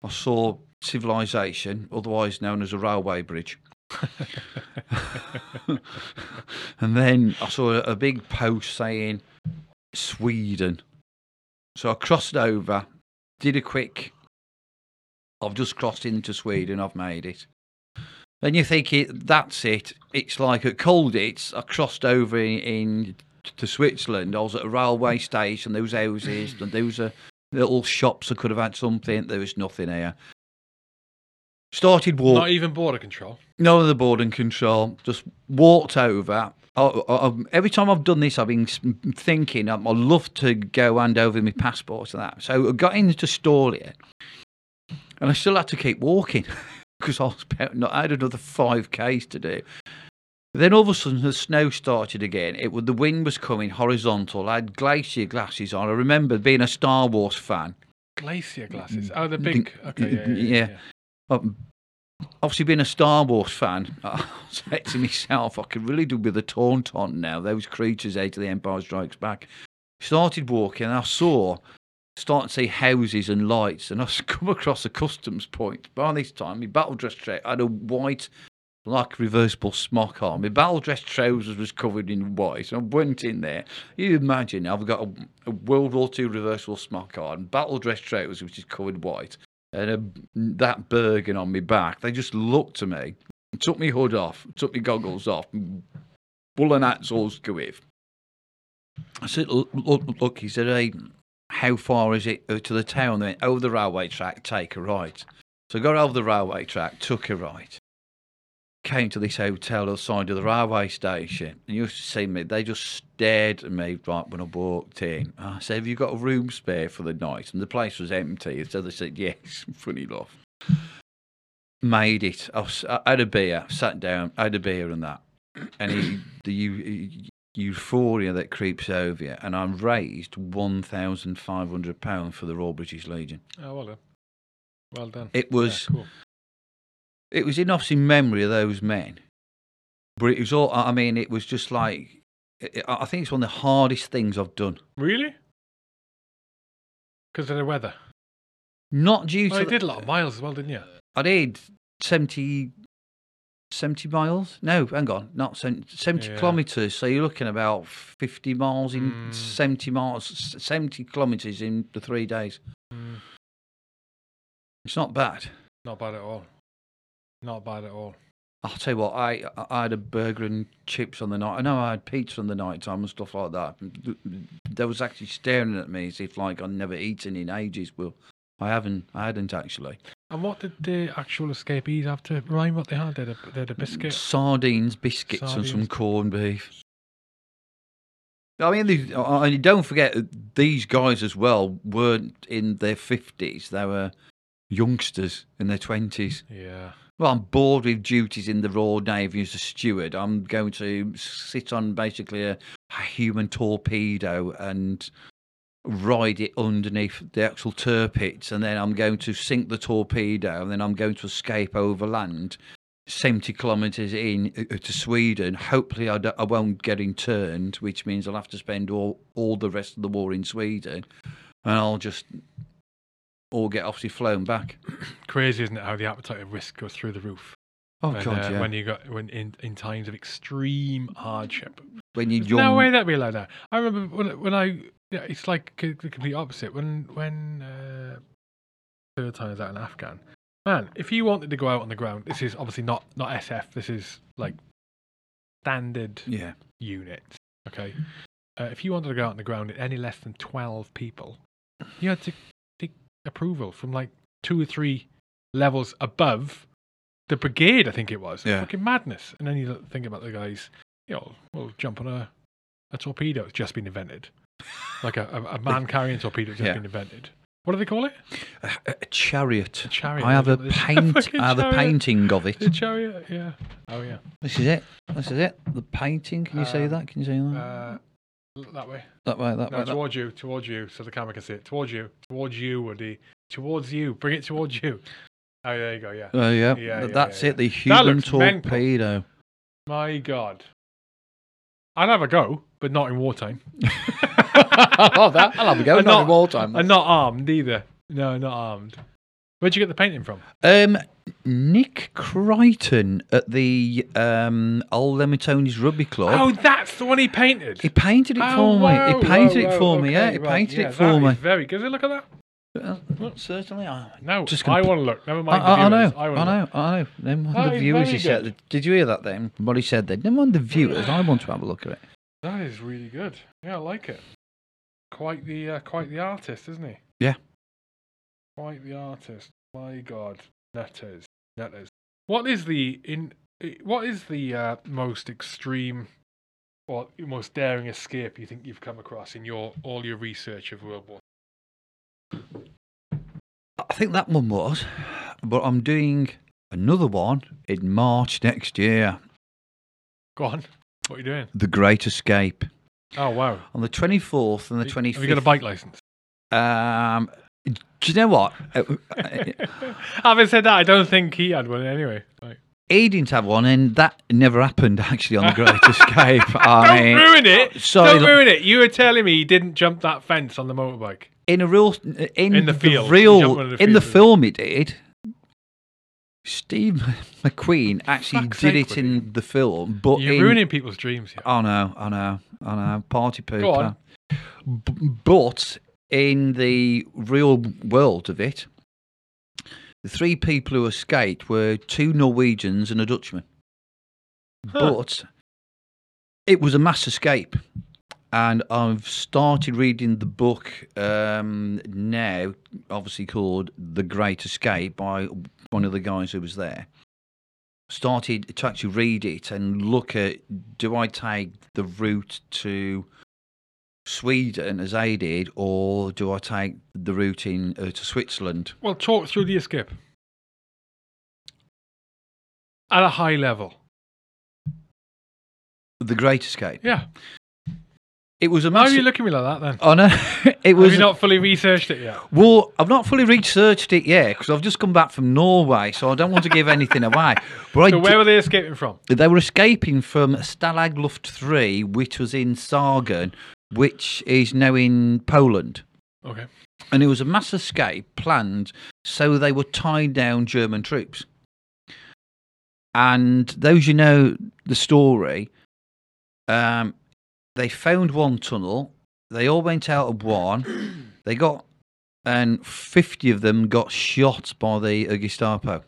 [SPEAKER 2] I saw civilization, otherwise known as a railway bridge. (laughs) (laughs) and then I saw a big post saying Sweden. So I crossed over, did a quick. I've just crossed into Sweden. I've made it. Then you think it, that's it. It's like at Colditz. I crossed over in, in to Switzerland. I was at a railway station. There was houses. and there was a little shops. I could have had something. There was nothing here. Started walking.
[SPEAKER 1] Not even border control.
[SPEAKER 2] No other board and control. Just walked over. I, I, I- every time I've done this, I've been thinking um, I'd love to go hand over my passport and that. So I got into Storlien, and I still had to keep walking (laughs) because I was I had another five k's to do. Then all of a sudden, the snow started again. It the wind was coming horizontal. I had glacier glasses on. I remember being a Star Wars fan.
[SPEAKER 1] Glacier glasses. Oh, the big. Okay, yeah, yeah, yeah,
[SPEAKER 2] yeah.
[SPEAKER 1] yeah.
[SPEAKER 2] Um, obviously, being a Star Wars fan, (laughs) I said to myself, I could really do with a Tauntaun now. Those creatures out of the Empire Strikes Back. Started walking, and I saw, starting to see houses and lights, and I (laughs) come across a customs point. By this time, my battle dress tra- had a white, like reversible smock on. My battle dress trousers was covered in white. So I went in there. You imagine, I've got a, a World War II reversible smock on, battle dress trousers which is covered white and a, that Bergen on my back. They just looked at me, took me hood off, took me goggles off, woolen hats all go with. I said, look, look, he said, hey, how far is it uh, to the town? They went, over the railway track, take a right. So I got over the railway track, took a right. Came to this hotel on the side of the railway station and you used to see me, they just stared at me right when I walked in. I said, Have you got a room spare for the night? And the place was empty. So they said, Yes, (laughs) funny enough. Made it. I, was, I had a beer, sat down, had a beer and that. And he, (coughs) the eu- euphoria that creeps over you. And I raised £1,500 for the Royal British Legion.
[SPEAKER 1] Oh, well done. Well done.
[SPEAKER 2] It
[SPEAKER 1] Yeah,
[SPEAKER 2] was.
[SPEAKER 1] cool.
[SPEAKER 2] It was enough in memory of those men. But it was all, I mean, it was just like, I I think it's one of the hardest things I've done.
[SPEAKER 1] Really? Because of the weather.
[SPEAKER 2] Not due
[SPEAKER 1] Well,
[SPEAKER 2] to.
[SPEAKER 1] you did a lot of miles as well, didn't you?
[SPEAKER 2] I did 70, 70 miles. No, hang on, not 70, 70
[SPEAKER 1] Yeah.
[SPEAKER 2] kilometres. So you're looking about 50 miles in
[SPEAKER 1] Mm.
[SPEAKER 2] 70 miles, 70 kilometres in the three days.
[SPEAKER 1] Mm,
[SPEAKER 2] It's not bad.
[SPEAKER 1] not bad at all. Not bad at all.
[SPEAKER 2] I'll tell you what, I I had a burger and chips on the night. I know I had pizza on the night time and stuff like that. They was actually staring at me as if like I'd never eaten in ages. Well, I haven't. I hadn't actually.
[SPEAKER 1] And what did the actual escapees have to remind what they had? They had a, they had a biscuit.
[SPEAKER 2] Sardines, biscuits, and some corned beef. I mean, these- and don't forget these guys as well weren't in their fifties. They were youngsters in their twenties.
[SPEAKER 1] Yeah.
[SPEAKER 2] Well, I'm bored with duties in the Royal Navy as a steward. I'm going to sit on basically a, a human torpedo and ride it underneath the actual Tirpitz, and then I'm going to sink the torpedo, and then I'm going to escape over land, 70 kilometres in uh, to Sweden. Hopefully, I, I won't get interned, which means I'll have to spend all, all the rest of the war in Sweden, and I'll just all get obviously flown back.
[SPEAKER 1] Crazy, isn't it? How the appetite of risk goes through the roof.
[SPEAKER 2] Oh,
[SPEAKER 1] when,
[SPEAKER 2] God,
[SPEAKER 1] uh,
[SPEAKER 2] yeah.
[SPEAKER 1] When you got when in, in times of extreme hardship.
[SPEAKER 2] when you're young.
[SPEAKER 1] no way that'd be like that. I remember when when I yeah, it's like the complete opposite. When when uh, third time I was out in Afghan, man, if you wanted to go out on the ground, this is obviously not not SF. This is like standard
[SPEAKER 2] Yeah.
[SPEAKER 1] units. Okay, uh, if you wanted to go out on the ground in any less than twelve people, you had to take approval from like two or three levels above the brigade. I think it was.
[SPEAKER 2] Yeah.
[SPEAKER 1] Fucking madness. And then you think about the guys. You know, well, jump on a a torpedo. It's just been invented. (laughs) Like a, a, a man carrying torpedo just
[SPEAKER 2] Yeah.
[SPEAKER 1] been invented. What do they call it?
[SPEAKER 2] A, a chariot.
[SPEAKER 1] A chariot.
[SPEAKER 2] I have a (laughs) paint. I have a painting of
[SPEAKER 1] A
[SPEAKER 2] it.
[SPEAKER 1] chariot. Yeah. Oh yeah.
[SPEAKER 2] This is it. This is it. The painting. Can you see
[SPEAKER 1] Um,
[SPEAKER 2] that? Can you see that?
[SPEAKER 1] Uh, that way.
[SPEAKER 2] that way. That
[SPEAKER 1] No,
[SPEAKER 2] way. That.
[SPEAKER 1] towards you, towards you, so the camera can see it. Towards you, towards you, Woody. Towards you. Bring it towards you. Oh, there you go. Yeah.
[SPEAKER 2] Oh yeah.
[SPEAKER 1] Yeah,
[SPEAKER 2] That's
[SPEAKER 1] yeah,
[SPEAKER 2] it. The
[SPEAKER 1] That
[SPEAKER 2] human
[SPEAKER 1] looks mental.
[SPEAKER 2] torpedo.
[SPEAKER 1] My God. I'd have a go, but not in wartime.
[SPEAKER 2] I (laughs) love (laughs) that. I'll have a go.
[SPEAKER 1] And
[SPEAKER 2] Not in wartime.
[SPEAKER 1] And not armed either. No, not armed. Where'd you get the painting from?
[SPEAKER 2] Um, Nick Crichton at the um, Old Leamingtonians Rugby Club.
[SPEAKER 1] Oh, that's the one he painted.
[SPEAKER 2] he painted it
[SPEAKER 1] Oh,
[SPEAKER 2] for me. He painted
[SPEAKER 1] wow,
[SPEAKER 2] it for me. Yeah, he
[SPEAKER 1] right,
[SPEAKER 2] painted
[SPEAKER 1] yeah,
[SPEAKER 2] it for me.
[SPEAKER 1] very good. Look at that.
[SPEAKER 2] Uh, well, certainly. I,
[SPEAKER 1] No,
[SPEAKER 2] Just
[SPEAKER 1] I want to look. Never mind.
[SPEAKER 2] I, I
[SPEAKER 1] the
[SPEAKER 2] know,
[SPEAKER 1] viewers.
[SPEAKER 2] I,
[SPEAKER 1] wanna
[SPEAKER 2] know,
[SPEAKER 1] look.
[SPEAKER 2] I know. Never mind
[SPEAKER 1] That
[SPEAKER 2] the viewers. He said. Did you hear that then? What he said then? Never mind the viewers. I want to have a look at it.
[SPEAKER 1] That is really good. Yeah, I like it. Quite the uh, quite the artist, isn't he?
[SPEAKER 2] Yeah.
[SPEAKER 1] Quite the artist. My God, nutters, nutters. What is the in? What is the uh, most extreme or most daring escape you think you've come across in your all your research of World War?
[SPEAKER 2] I think that one was, but I'm doing another one in March next year.
[SPEAKER 1] Go on. What are you doing?
[SPEAKER 2] The Great Escape
[SPEAKER 1] Oh wow.
[SPEAKER 2] on the 24th and the 25th.
[SPEAKER 1] Have you got a bike license?
[SPEAKER 2] Um, do you know what? Uh, uh, (laughs)
[SPEAKER 1] Having said that, I don't think he had one anyway. Like,
[SPEAKER 2] he didn't have one, and that never happened actually on the Great (laughs) Escape. I
[SPEAKER 1] don't
[SPEAKER 2] mean,
[SPEAKER 1] ruin it.
[SPEAKER 2] sorry,
[SPEAKER 1] don't ruin it. You were telling me he didn't jump that fence on the motorbike.
[SPEAKER 2] In a real in,
[SPEAKER 1] In the field. You
[SPEAKER 2] real
[SPEAKER 1] the
[SPEAKER 2] in the
[SPEAKER 1] field,
[SPEAKER 2] film, he did. Steve (laughs) McQueen actually
[SPEAKER 1] Fuck's
[SPEAKER 2] did
[SPEAKER 1] sake,
[SPEAKER 2] it in the film, but
[SPEAKER 1] You're
[SPEAKER 2] in,
[SPEAKER 1] ruining people's dreams here.
[SPEAKER 2] I know, I know, I know. Party pooper. B- but in the real world of it, the three people who escaped were two Norwegians and a Dutchman.
[SPEAKER 1] Huh.
[SPEAKER 2] But it was a mass escape. And I've started reading the book um, now, obviously called The Great Escape by one of the guys who was there. started to actually read it and look at do I take the route to Sweden as they did, or do I take the route in uh, to Switzerland?
[SPEAKER 1] Well, talk through the escape at a high level.
[SPEAKER 2] The Great Escape.
[SPEAKER 1] Yeah.
[SPEAKER 2] It was a
[SPEAKER 1] Why are you looking at me like that then?
[SPEAKER 2] Oh no, (laughs) it
[SPEAKER 1] Have
[SPEAKER 2] was.
[SPEAKER 1] you not fully researched it yet?
[SPEAKER 2] Well, I've not fully researched it yet because I've just come back from Norway, so I don't want to give anything away. (laughs) But I
[SPEAKER 1] So
[SPEAKER 2] d-
[SPEAKER 1] where were they escaping from?
[SPEAKER 2] they were escaping from Stalag Luft 3, which was in Sagan, which is now in Poland.
[SPEAKER 1] Okay.
[SPEAKER 2] And it was a mass escape planned so they were tie down German troops. And those you know the story, um, they found one tunnel. They all went out of one. (coughs) They got, and 50 of them got shot by the uh, Gestapo.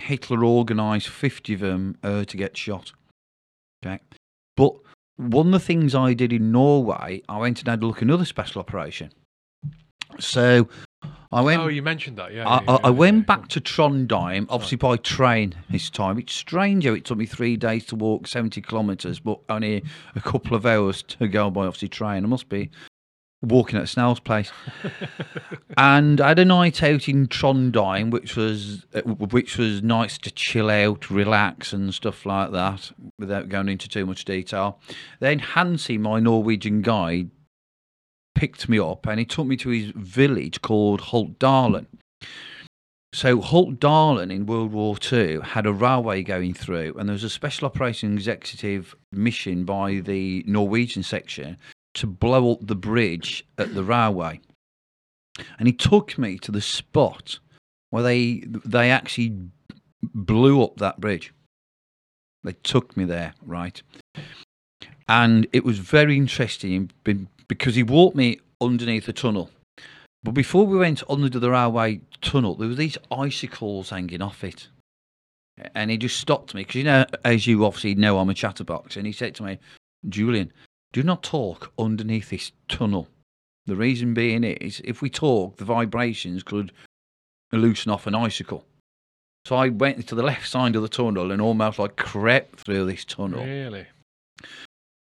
[SPEAKER 2] Hitler organised 50 of them uh, to get shot. Okay. But one of the things I did in Norway, I went and had a look at another special operation. So I went.
[SPEAKER 1] oh, you mentioned that, yeah.
[SPEAKER 2] I,
[SPEAKER 1] yeah,
[SPEAKER 2] I,
[SPEAKER 1] yeah,
[SPEAKER 2] I went
[SPEAKER 1] yeah.
[SPEAKER 2] back to Trondheim, obviously by train this time. It's strange how it took me three days to walk 70 kilometres, but only a couple of hours to go by, obviously, train. I must be walking at a snail's pace. (laughs) and I had a night out in Trondheim, which was uh, which was nice to chill out, relax, and stuff like that, without going into too much detail. Then Hansi, my Norwegian guide, picked me up and he took me to his village called Haltdalen. So Haltdalen in World War II had a railway going through, and there was a special operations executive mission by the Norwegian section to blow up the bridge at the railway. And he took me to the spot where they they actually blew up that bridge. They took me there, right? And it was very interesting because he walked me underneath the tunnel. But before we went under the railway tunnel, there were these icicles hanging off it. And he just stopped me because, you know, as you obviously know, I'm a chatterbox. And he said to me, Julian, do not talk underneath this tunnel. The reason being is if we talk, the vibrations could loosen off an icicle. So I went to the left side of the tunnel and almost like crept through this tunnel.
[SPEAKER 1] Really?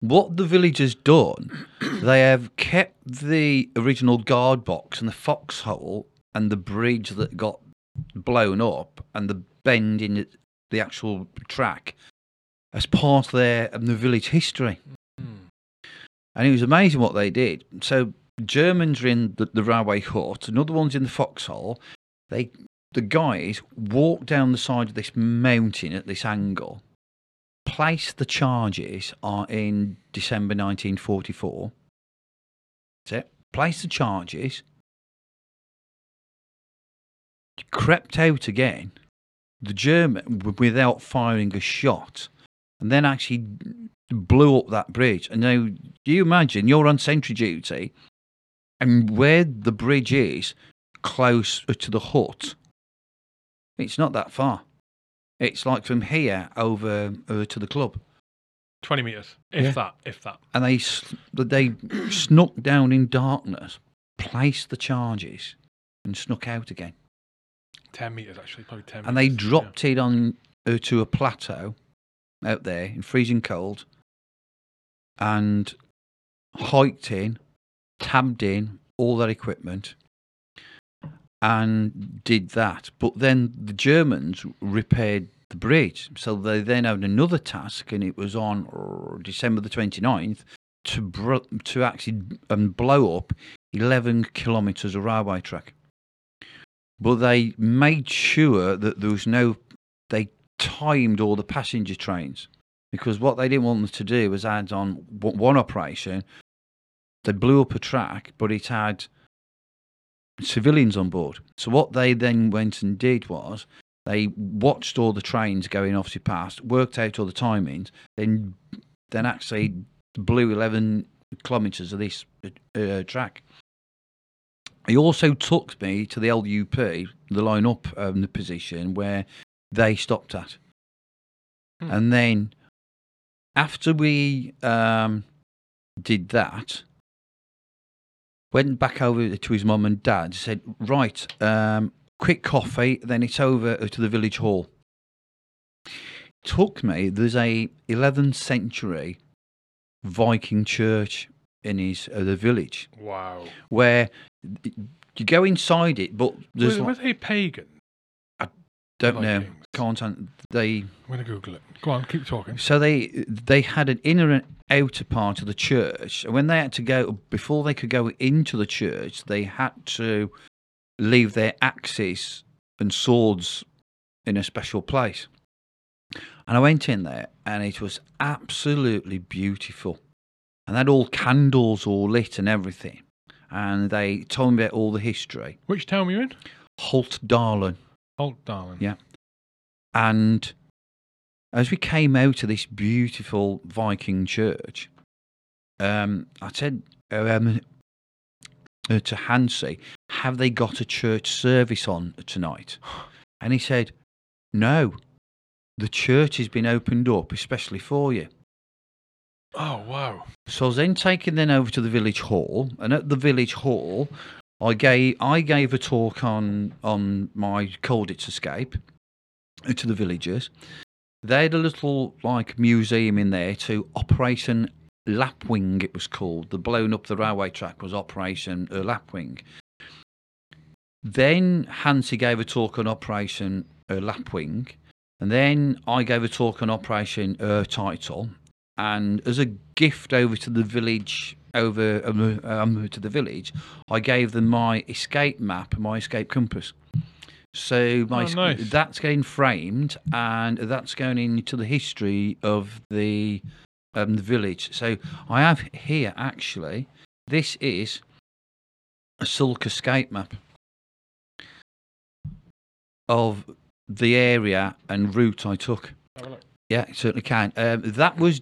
[SPEAKER 2] What the village has done, (clears throat) they have kept the original guard box and the foxhole and the bridge that got blown up and the bend in the- actual track as part of their of the village history.
[SPEAKER 1] Hmm.
[SPEAKER 2] And it was amazing what they did. So Germans are in the, the railway hut, another one's in the foxhole. They the guys walk down the side of this mountain at this angle, place the charges are in December 1944. That's it. Place the charges. Crept out again. The German without firing a shot, and then actually blew up that bridge. And now, do you imagine you're on sentry duty, and where the bridge is, close uh, to the hut, it's not that far. It's like from here over uh, to the club.
[SPEAKER 1] 20 metres. If
[SPEAKER 2] Yeah.
[SPEAKER 1] that, if that.
[SPEAKER 2] and they they snuck down in darkness, placed the charges, and snuck out again.
[SPEAKER 1] 10 metres, actually. Probably 10
[SPEAKER 2] And they
[SPEAKER 1] metres, yeah.
[SPEAKER 2] dropped it on uh, to a plateau out there in freezing cold, and hiked in, tabbed in all their equipment, and did that. But then the Germans repaired the bridge, so they then had another task, and it was on December the 29th to bro- to actually um, blow up 11 kilometres of railway track. But they made sure that there was no. They timed all the passenger trains because what they didn't want them to do was add on one operation. They blew up a track, but it had civilians on board. So what they then went and did was they watched all the trains going obviously past, worked out all the timings, then then actually blew 11 kilometres of this uh, track. He also took me to the LUP, the line up um, the position where they stopped at.
[SPEAKER 1] Hmm.
[SPEAKER 2] And then after we um, did that, went back over to his mum and dad, said, Right, um, quick coffee, then it's over to the village hall. took me. There's a 11th century Viking church in his uh, the village
[SPEAKER 1] Wow.
[SPEAKER 2] where you go inside it, but there's
[SPEAKER 1] Was,
[SPEAKER 2] like,
[SPEAKER 1] was they pagan?
[SPEAKER 2] Don't know
[SPEAKER 1] Vikings?
[SPEAKER 2] can't an- they
[SPEAKER 1] I'm gonna Google it. Go on, keep talking.
[SPEAKER 2] so they they had an inner and outer part of the church and when they had to go before they could go into the church they had to leave their axes and swords in a special place and i went in there and it was absolutely beautiful and they had all candles all lit and everything and they told me about all the history
[SPEAKER 1] Which town were you in?
[SPEAKER 2] holt darlin
[SPEAKER 1] Darling.
[SPEAKER 2] Yeah. And as we came out of this beautiful Viking church, um, I said um, uh, to Hansi, Have they got a church service on tonight? (sighs) And he said, No, the church has been opened up especially for you.
[SPEAKER 1] Oh wow.
[SPEAKER 2] So I was then taken then over to the village hall, and at the village hall, I gave I gave a talk on on my Colditz escape to the villagers. They had a little like museum in there to Operation Lapwing. It was called the blown up the railway track was Operation uh, Lapwing. Then Hansi gave a talk on Operation uh, Lapwing, and then I gave a talk on Operation uh, Title. And as a gift over to the village, over um, to the village, I gave them my escape map, my escape compass. So my
[SPEAKER 1] Oh, nice.
[SPEAKER 2] that's getting framed, and that's going into the history of the um, the village. So I have here actually. This is a silk escape map of the area and route I took.
[SPEAKER 1] Have a look.
[SPEAKER 2] Yeah, certainly can. Um, that was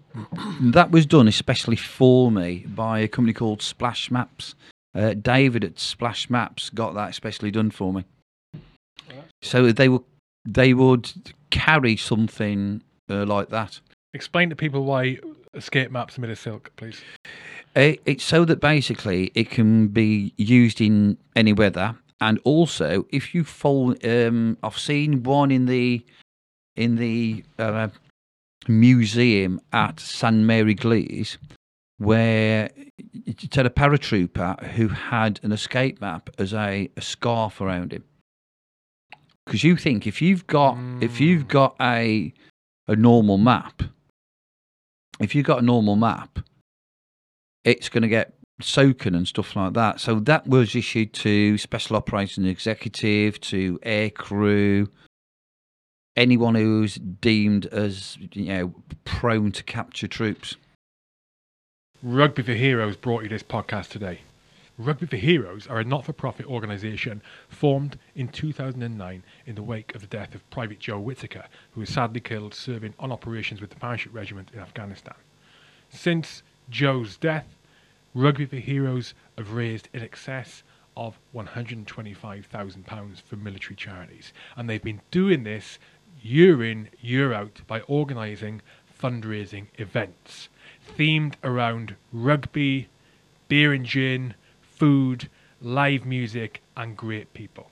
[SPEAKER 2] that was done especially for me by a company called Splash Maps. Uh, David at Splash Maps got that especially done for me. So they would they would carry something uh, like that.
[SPEAKER 1] Explain to people why escape maps are made of silk, please.
[SPEAKER 2] Uh, it's so that basically it can be used in any weather, and also if you fall, um, I've seen one in the in the uh, museum at Sainte-Mère-Église, where it had a paratrooper who had an escape map as a, a scarf around him. Because you think if you've got if you've
[SPEAKER 1] Mm.
[SPEAKER 2] got a a normal map, if you've got a normal map, it's going to get soaking and stuff like that. So that was issued to Special Operations Executive, to air crew, anyone who's deemed as you know prone to capture troops.
[SPEAKER 1] Rugby for Heroes brought you this podcast today. Rugby for Heroes are a not for profit organisation formed in 2009 in the wake of the death of Private Joe Whittaker, who was sadly killed serving on operations with the Parachute Regiment in Afghanistan. Since Joe's death, Rugby for Heroes have raised in excess of £125,000 for military charities, and they've been doing this year in, year out by organising fundraising events themed around rugby, beer and gin, food, live music, and great people.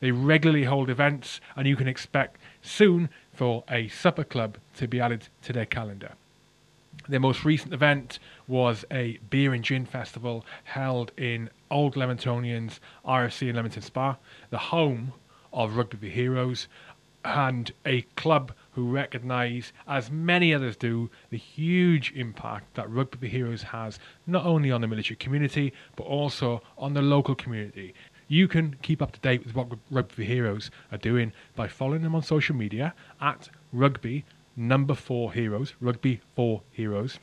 [SPEAKER 1] They regularly hold events, and you can expect soon for a supper club to be added to their calendar. Their most recent event was a beer and gin festival held in Old Leamingtonians RFC in Leamington Spa, the home of Rugby Heroes, and a club who recognise, as many others do, the huge impact that Rugby Heroes has not only on the military community but also on the local community. You can keep up to date with what Rugby Heroes are doing by following them on social media at Rugby number four heroes, Rugby for Heroes,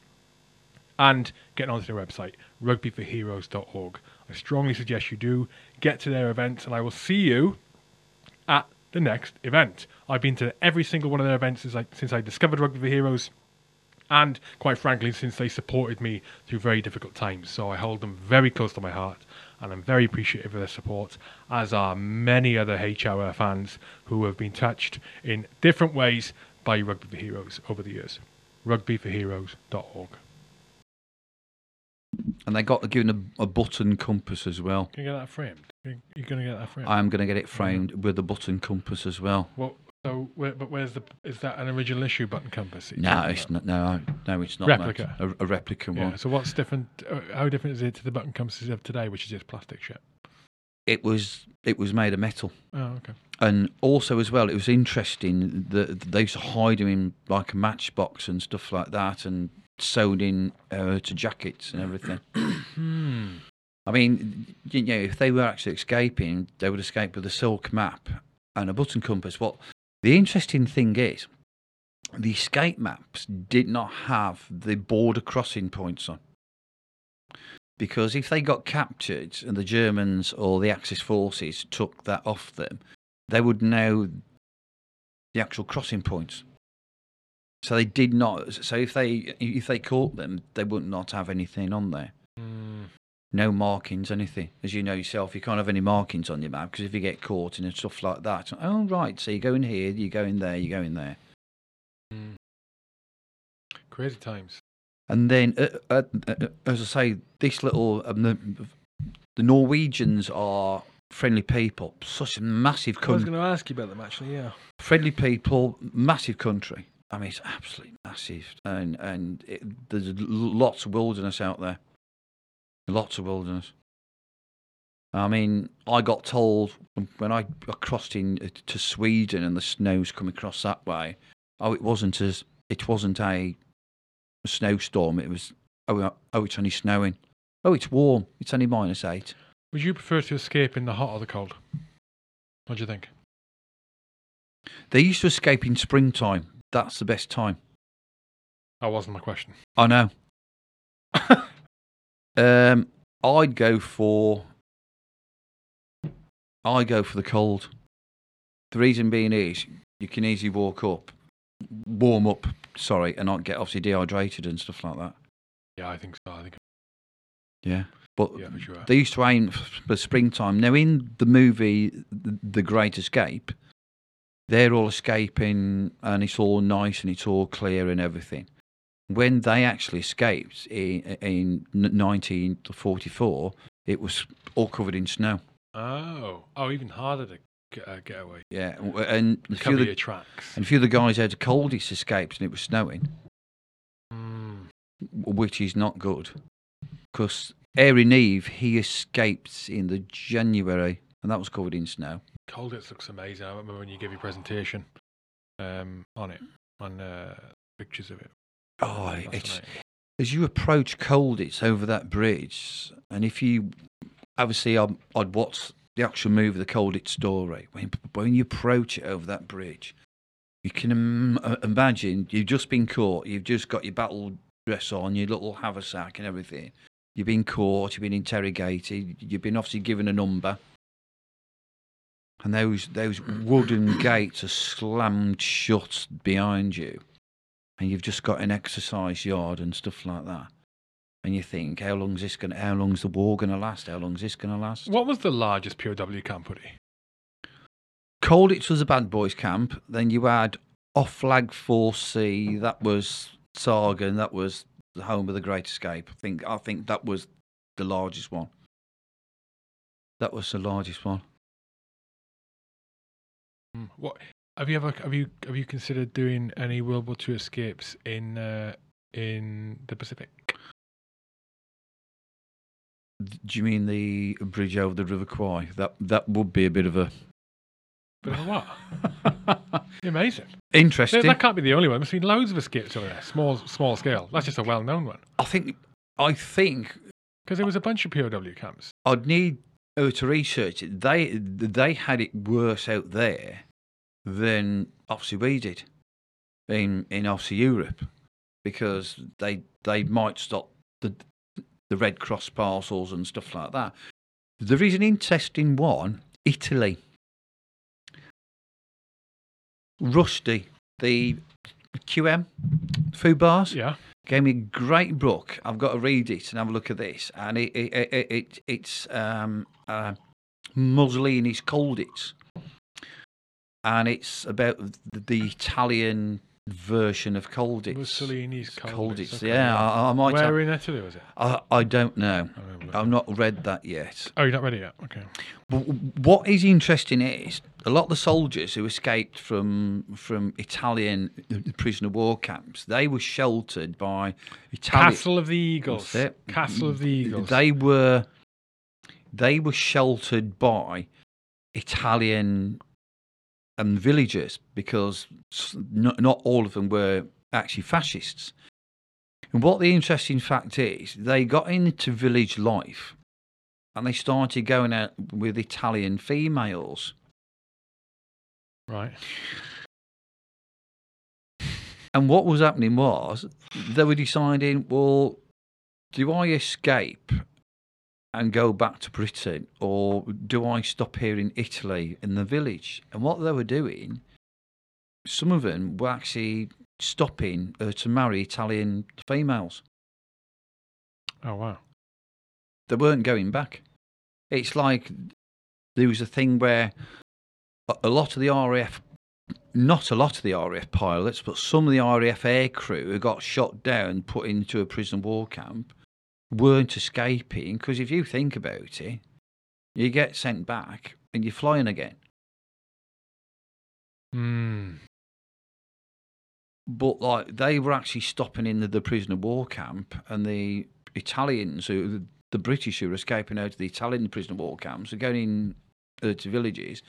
[SPEAKER 1] and getting onto their website, rugbyforheroes.org. I strongly suggest you do get to their events, and I will see you at the next event. I've been to every single one of their events since I, since I discovered Rugby for Heroes, and quite frankly, since they supported me through very difficult times. So I hold them very close to my heart, and I'm very appreciative of their support, as are many other H-Hour fans who have been touched in different ways by Rugby for Heroes over the years. Rugbyforheroes.org.
[SPEAKER 2] And they got given a, a button compass as well.
[SPEAKER 1] Can you get that framed? You- You're going to get that framed?
[SPEAKER 2] I'm going to get it framed with a button compass as well.
[SPEAKER 1] what So, where, but where's the? Is that an original issue button compass?
[SPEAKER 2] No, it's
[SPEAKER 1] about?
[SPEAKER 2] not. No, no, it's not.
[SPEAKER 1] Replica.
[SPEAKER 2] A, a replica
[SPEAKER 1] Yeah.
[SPEAKER 2] one.
[SPEAKER 1] So what's different? Uh, how different is it to the button compasses of today, which is just plastic shit?
[SPEAKER 2] It was. It was made of metal.
[SPEAKER 1] Oh, okay.
[SPEAKER 2] and also as well, it was interesting that they used to hide them in like a matchbox and stuff like that, and sewed in uh, to jackets and everything.
[SPEAKER 1] Hmm.
[SPEAKER 2] I mean, you know, if they were actually escaping, they would escape with a silk map and a button compass. What the interesting thing is, the escape maps did not have the border crossing points on. Because if they got captured and the Germans or the Axis forces took that off them, they would know the actual crossing points. So they did not. So if they if they caught them, they would not have anything on there
[SPEAKER 1] Hmm.
[SPEAKER 2] No markings, anything. As you know yourself, you can't have any markings on your map because if you get caught and stuff like that, oh right, so you go in here, you go in there, you go in there,
[SPEAKER 1] Hmm. Crazy times.
[SPEAKER 2] and then uh, uh, uh, as I say, this little um, the, the Norwegians are friendly people. Such a massive country.
[SPEAKER 1] I was going to ask you about them actually. Yeah.
[SPEAKER 2] friendly people, massive country. I mean, it's absolutely massive, and and it, there's lots of wilderness out there. Lots of wilderness. I mean, I got told when I crossed in uh, to Sweden and the snow's come across that way. Oh, it wasn't as it wasn't a snowstorm. It was oh, uh, oh, it's only snowing. Oh, it's warm. It's only minus eight.
[SPEAKER 1] Would you prefer to escape in the hot or the cold? What do you think?
[SPEAKER 2] They used to escape in springtime. That's the best time.
[SPEAKER 1] That wasn't my question.
[SPEAKER 2] I know. (laughs) um, I'd go for. I go for the cold. The reason being is you can easily walk up, warm up, sorry, and not get obviously dehydrated and stuff like that.
[SPEAKER 1] Yeah, I think so. I think.
[SPEAKER 2] Yeah, but
[SPEAKER 1] Yeah, sure.
[SPEAKER 2] they used to aim for springtime. Now in the movie The Great Escape, they're all escaping and it's all nice and it's all clear and everything. When they actually escaped in, in 1944, it was all covered in snow.
[SPEAKER 1] Oh, oh, even harder to get, uh, get away.
[SPEAKER 2] Yeah, and a few, of the,
[SPEAKER 1] tracks.
[SPEAKER 2] and a few of the guys had Colditz escapes and it was snowing, w- which is not good. Because Airey Neave, he escaped in the January and that was covered in snow.
[SPEAKER 1] Colditz looks amazing. I remember when you gave your presentation um, on it, on uh, pictures of it.
[SPEAKER 2] Oh, it's as you approach Colditz over that bridge, and if you obviously I'd, I'd watch the actual movie, the Colditz story. When when you approach it over that bridge, you can Im- uh, imagine you've just been caught. You've just got your battle dress on, your little haversack and everything. You've been caught. You've been interrogated. You've been obviously given a number. And those those wooden gates are slammed shut behind you and you've just got an exercise yard and stuff like that. And you think, how long's this going? How long's the war going to last? How long's this going to last?
[SPEAKER 1] What was the largest POW camp, Woody?
[SPEAKER 2] Colditz was a bad boys camp. Then you had Oflag 4C. That was Sagan. That was the home of the Great Escape. I think. I think that was the largest one. That was the largest one.
[SPEAKER 1] Hmm. What have you ever have you have you considered doing any World War II escapes in uh, in the Pacific?
[SPEAKER 2] Do you mean the bridge over the River Kwai? That that would be a bit of a
[SPEAKER 1] But what? (laughs) Amazing.
[SPEAKER 2] Interesting.
[SPEAKER 1] that can't be the only one. There's been loads of escapes over there, small small scale. That's just a well known one.
[SPEAKER 2] I think. I think
[SPEAKER 1] Because there was a bunch of POW camps.
[SPEAKER 2] I'd need to research it. They they had it worse out there than obviously we did in in obviously Europe because they they might stop the the Red Cross parcels and stuff like that. There is an interesting one, Italy. Rusty, the QM food bars
[SPEAKER 1] Yeah.
[SPEAKER 2] gave me a great book. I've got to read it and have a look at this. And it, it, it, it it's um, uh, Mussolini's Colditz, and it's about the, Italian version of Colditz.
[SPEAKER 1] Mussolini's Colditz. okay,
[SPEAKER 2] yeah, I, I might.
[SPEAKER 1] Where
[SPEAKER 2] have-
[SPEAKER 1] in Italy was it?
[SPEAKER 2] I, I don't know.
[SPEAKER 1] Oh, I
[SPEAKER 2] I've not read that yet.
[SPEAKER 1] Oh, you're not ready yet. Okay.
[SPEAKER 2] But what is interesting is a lot of the soldiers who escaped from from Italian uh, prisoner war camps, they were sheltered by Italian.
[SPEAKER 1] Castle of the Eagles.
[SPEAKER 2] It.
[SPEAKER 1] Castle of the Eagles.
[SPEAKER 2] They were they were sheltered by Italian um, villagers because not, not all of them were actually fascists. And what the interesting fact is, they got into village life and they started going out with Italian females.
[SPEAKER 1] Right.
[SPEAKER 2] And what was happening was they were deciding, well, do I escape and go back to Britain or do I stop here in Italy in the village? And what they were doing, some of them were actually stopping uh, to marry Italian females.
[SPEAKER 1] Oh wow.
[SPEAKER 2] They weren't going back. It's like there was a thing where a- lot of the RAF, not a lot of the RAF pilots, but some of the RAF air crew who got shot down, put into a prison war camp, weren't escaping. Because if you think about it, you get sent back and you're flying again.
[SPEAKER 1] Hmm.
[SPEAKER 2] But like they were actually stopping in the, the prisoner war camp, and the Italians, who the British who were escaping out of the Italian prisoner war camps, were going in uh, to villages,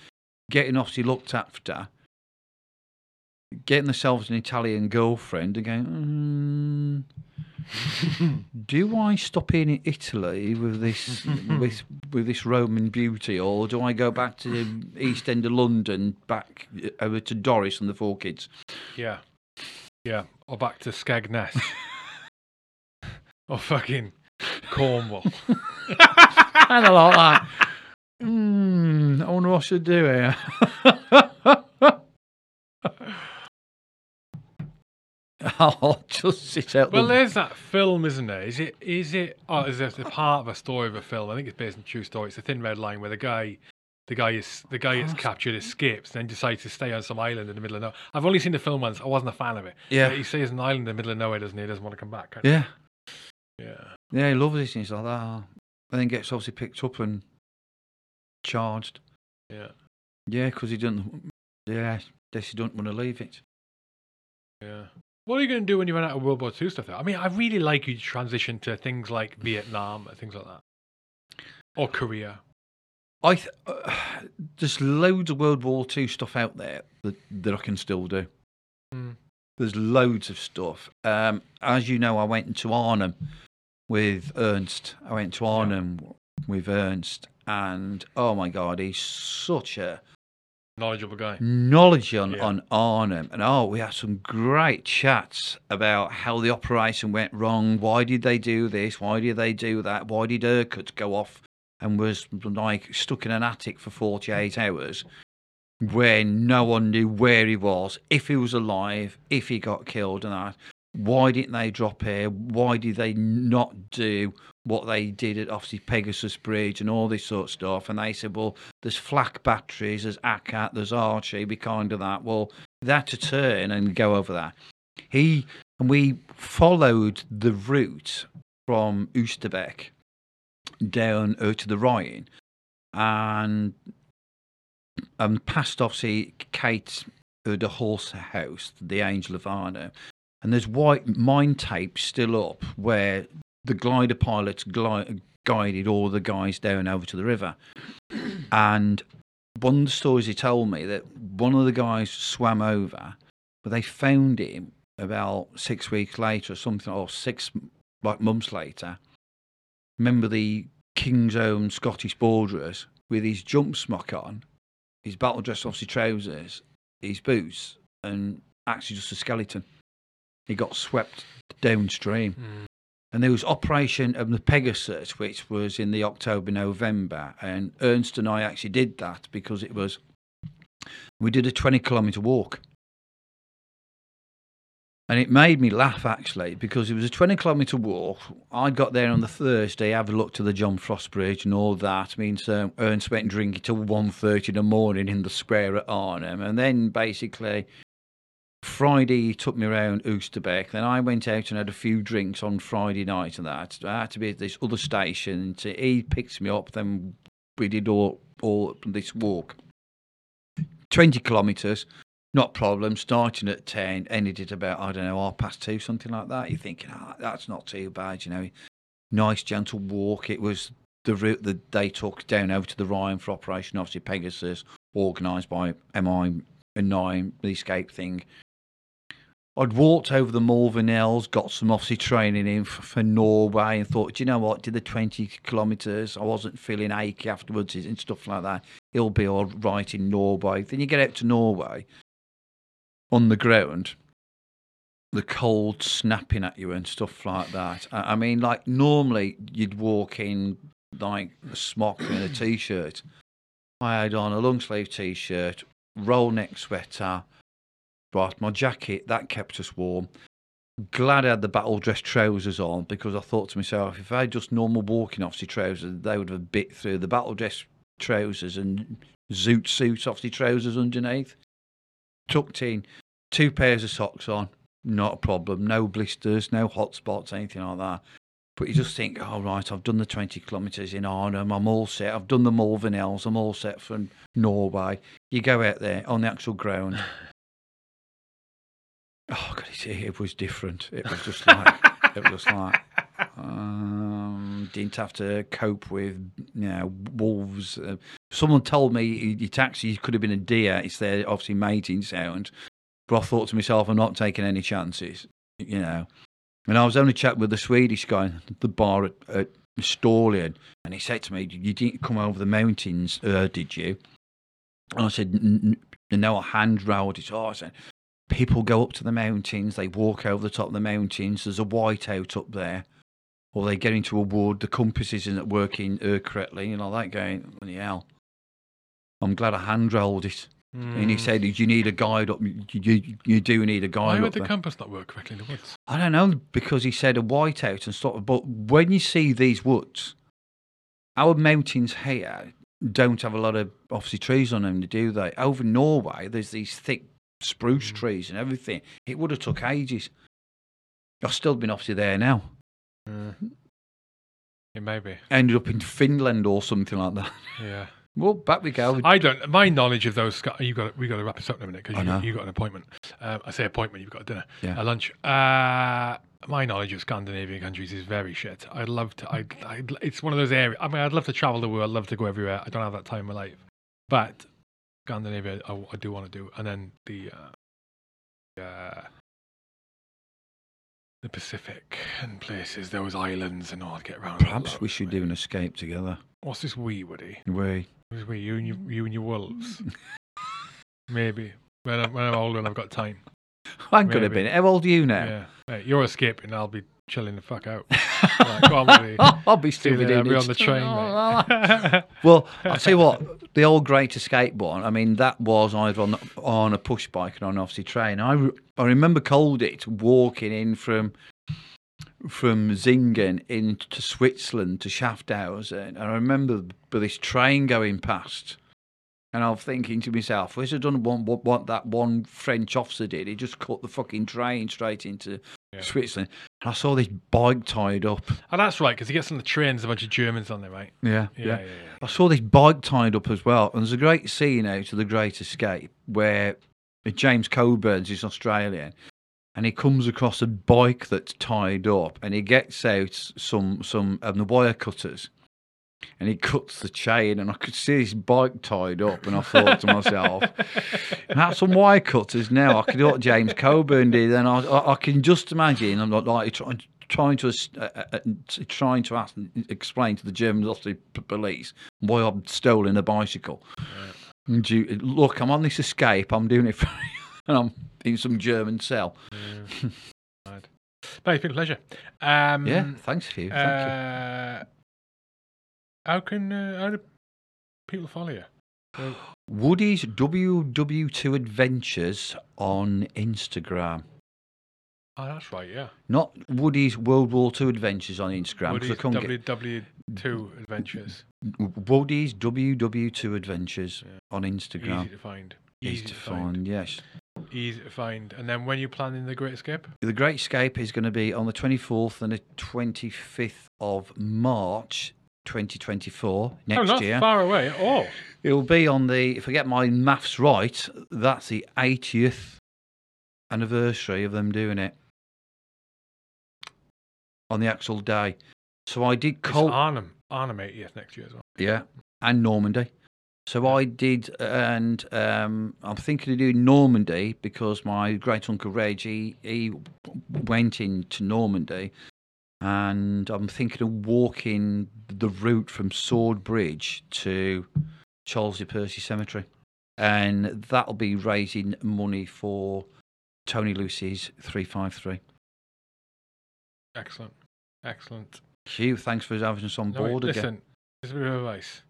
[SPEAKER 2] getting obviously looked after, getting themselves an Italian girlfriend, and going, mm, (laughs) do I stop in Italy with this (laughs) with with this Roman beauty, or do I go back to the East End of London, back uh, over to Doris and the four kids?
[SPEAKER 1] Yeah. Yeah. Or back to Skegness. (laughs) or fucking Cornwall.
[SPEAKER 2] and a lot like that. Hmm, I wonder what I should do here. I'll (laughs) oh, just sit out
[SPEAKER 1] Well,
[SPEAKER 2] the...
[SPEAKER 1] there's that film, isn't there? Is it? Is it? Oh, is it a part of a story of a film? I think it's based on a true story. It's a Thin Red Line where the guy, the guy is the guy gets
[SPEAKER 2] Oh.
[SPEAKER 1] captured, escapes, and then decides to stay on some island in the middle of nowhere. I've only seen the film once. I wasn't a fan of it.
[SPEAKER 2] Yeah.
[SPEAKER 1] But he stays on an island in the middle of nowhere, doesn't he? He doesn't want to come back.
[SPEAKER 2] Yeah,
[SPEAKER 1] Yeah.
[SPEAKER 2] yeah, he loves and he's like that. And then gets obviously picked up and charged.
[SPEAKER 1] Yeah.
[SPEAKER 2] Yeah, because he doesn't... Yeah, guess he don't want to leave it.
[SPEAKER 1] Yeah. What are you going to do when you run out of World War II stuff? Though? I mean, I really like you to transition to things like Vietnam and things like that, or Korea.
[SPEAKER 2] I th- uh, there's loads of World War Two stuff out there that, that I can still do.
[SPEAKER 1] Mm.
[SPEAKER 2] There's loads of stuff. Um, as you know, I went into Arnhem with Ernst. I went to Arnhem with Ernst, and oh my God, he's such a
[SPEAKER 1] Knowledgeable guy.
[SPEAKER 2] knowledge on,
[SPEAKER 1] Yeah.
[SPEAKER 2] on Arnhem. And oh, we had some great chats about how the operation went wrong. Why did they do this? Why did they do that? Why did Urquhart go off and was like stuck in an attic for 48 hours where no one knew where he was, if he was alive, if he got killed and that? Why didn't they drop here? Why did they not do what they did at obviously Pegasus Bridge and all this sort of stuff? And they said, well, there's flak batteries, there's ack-ack, there's Archie, be kind of that. Well, that to turn and go over that. He and we followed the route from Oosterbeek down uh, to the Rhine and um, past obviously Kate uh, Ter Horst house, the Angel of Arnhem. And there's white mine tape still up where the glider pilots gli- guided all the guys down over to the river. And one of the stories he told me that one of the guys swam over, but they found him about six weeks later or something, or six like months later. Remember the King's Own Scottish Borderers with his jump smock on, his battle dress, obviously trousers, his boots, and actually just a skeleton. He got swept downstream.
[SPEAKER 1] Mm.
[SPEAKER 2] And there was Operation of the Pegasus, which was in the October, November. And Ernst and I actually did that because it was, we did a 20 kilometre walk. And it made me laugh actually because it was a 20 kilometre walk. I got there on the Thursday, have a look to the John Frost Bridge and all that. means um, Ernst went drinking till 1.30 in the morning in the square at Arnhem. And then basically Friday he took me around Oosterbeek. Then I went out and had a few drinks on Friday night and that. I had to be at this other station. So he picked me up. Then we did all all this walk. Twenty kilometres, not problem. Starting at ten, ended at about I don't know half past two, something like that. You're thinking, oh, that's not too bad, you know. Nice gentle walk. It was the route that they took down over to the Rhine for Operation obviously Pegasus, organised by MI Nine, the escape thing. I'd walked over the Malvern Hills, got some obviously training in for, for, Norway, and thought, do you know what? Did the 20 kilometres. I wasn't feeling achy afterwards and stuff like that. It'll be all right in Norway. Then you get out to Norway on the ground, the cold snapping at you and stuff like that. I, mean, like normally you'd walk in like a smock and a t shirt. I had on a long sleeve t shirt, roll neck sweater My jacket that kept us warm. Glad I had the battle dress trousers on because I thought to myself, if I had just normal walking officer trousers, they would have bit through the battle dress trousers and zoot suit officer trousers underneath. Tucked in, two pairs of socks on, not a problem. No blisters, no hot spots, anything like that. But you just think, oh, right, I've done the 20 kilometres in Arnhem, I'm all set. I've done the Malvern Hills, I'm all set for Norway. You go out there on the actual ground, (laughs) Oh God, it, it was different. It was just like it was like um, didn't have to cope with you know wolves. Uh, someone told me your taxi could have been a deer. It's their obviously mating sound. But I thought to myself, I'm not taking any chances. You know. And I was only chatting with the Swedish guy at the bar at, at Storlien, and he said to me, "You didn't come over the mountains, uh, did you?" And I said, "No, I hand rolled it." Oh, I said, people go up to the mountains, they walk over the top of the mountains, there's a whiteout up there, or they get into a wood, the compass isn't working uh, correctly, and all that going, hell. I'm glad I hand rolled it. Mm. And he hmm. said, "You need a guide up. You you, you do need a guide."
[SPEAKER 1] Why would the there. compass not work correctly in the woods?
[SPEAKER 2] I don't know because he said a whiteout and stuff. But when you see these woods, our mountains here don't have a lot of obviously trees on them, do they? Over Norway, there's these thick spruce mm. trees and everything. It would have took ages. I've still been obviously there now.
[SPEAKER 1] Mm. It may be.
[SPEAKER 2] Ended up in Finland or something like that.
[SPEAKER 1] Yeah. (laughs)
[SPEAKER 2] Well, back we go.
[SPEAKER 1] I don't. My knowledge of those. You got. We got to wrap this up in a minute because you, you got an appointment. Um, I say appointment. You've got a dinner, yeah. a lunch. Uh, my knowledge of Scandinavian countries is very shit. I'd love to. I. It's one of those areas. I mean, I'd love to travel the world. I'd love to go everywhere. I don't have that time in my life, but Scandinavia, I, I do want to do, and then the uh, uh, the Pacific and places, those islands and all. Get around.
[SPEAKER 2] Perhaps we should do an escape together.
[SPEAKER 1] What's this wee, Woody?
[SPEAKER 2] We.
[SPEAKER 1] Who's we? You and your, you and your wolves. (laughs) Maybe when I'm, when I'm older and I've got time.
[SPEAKER 2] I'm gonna be. How old are you now?
[SPEAKER 1] Yeah, hey, you're escaping. I'll be chilling the fuck out. like, on, (laughs)
[SPEAKER 2] I'll be stupid.
[SPEAKER 1] I'll be on the train. (laughs)
[SPEAKER 2] well, I'll tell you what, the old Great Escape one. I mean, that was either on on a push bike and on obviously train. I re- I remember it walking in from from Singen into Switzerland to Schaffhausen, and I remember this train going past. And I'm thinking to myself, "Where's it done what, what, what that one French officer did? He just cut the fucking train straight into yeah. Switzerland. I saw this bike tied up.
[SPEAKER 1] Oh, that's right, because he gets on the train, there's a bunch of Germans on there, right?
[SPEAKER 2] Yeah yeah, yeah, yeah, I saw this bike tied up as well. And there's a great scene out of The Great Escape where James Coburn's is Australian. And he comes across a bike that's tied up, and he gets out some some of the wire cutters, and he cuts the chain, and I could see his bike tied up, and I thought to myself, "That's some wire cutters now." I could do what James Coburn did, and I, I, I can just imagine. I'm not like trying, trying to uh, uh, uh, trying to ask, explain to the German police why I've stolen a bicycle. Yeah. You, look, I'm on this escape. I'm doing it (laughs) for, and I'm in some German cell.
[SPEAKER 1] Yeah. right. No, it's been a pleasure. Um,
[SPEAKER 2] yeah, thanks for you. Thank uh, you.
[SPEAKER 1] How can uh, how do people follow you? (gasps)
[SPEAKER 2] Woody's WW2 Adventures on Instagram.
[SPEAKER 1] Oh, that's right, yeah.
[SPEAKER 2] Not Woody's World War II Adventures on Instagram.
[SPEAKER 1] Woody's WW2 get... Adventures.
[SPEAKER 2] Woody's WW2 Adventures yeah. on Instagram.
[SPEAKER 1] Easy to find.
[SPEAKER 2] Easy, Easy to, find. find. yes.
[SPEAKER 1] Easy to find. And then when you're planning the Great Escape?
[SPEAKER 2] The Great Escape is going to be on the 24th and the 25th of March 2024 next
[SPEAKER 1] oh, not
[SPEAKER 2] year.
[SPEAKER 1] far away at all.
[SPEAKER 2] It'll be on the, if I get my maths right, that's the 80th anniversary of them doing it on the actual day. So I did
[SPEAKER 1] It's
[SPEAKER 2] Col-
[SPEAKER 1] Arnhem. Arnhem 80th next year as well.
[SPEAKER 2] yeah, and Normandy. So I did, and um, I'm thinking of doing Normandy because my great uncle Reggie he, he went into Normandy, and I'm thinking of walking the route from Sword Bridge to Charles de Percy Cemetery, and that'll be raising money for Tony Lucy's 353.
[SPEAKER 1] Excellent. Excellent.
[SPEAKER 2] Hugh, thanks for having us on
[SPEAKER 1] No,
[SPEAKER 2] board
[SPEAKER 1] listen,
[SPEAKER 2] again.
[SPEAKER 1] this is a bit of advice.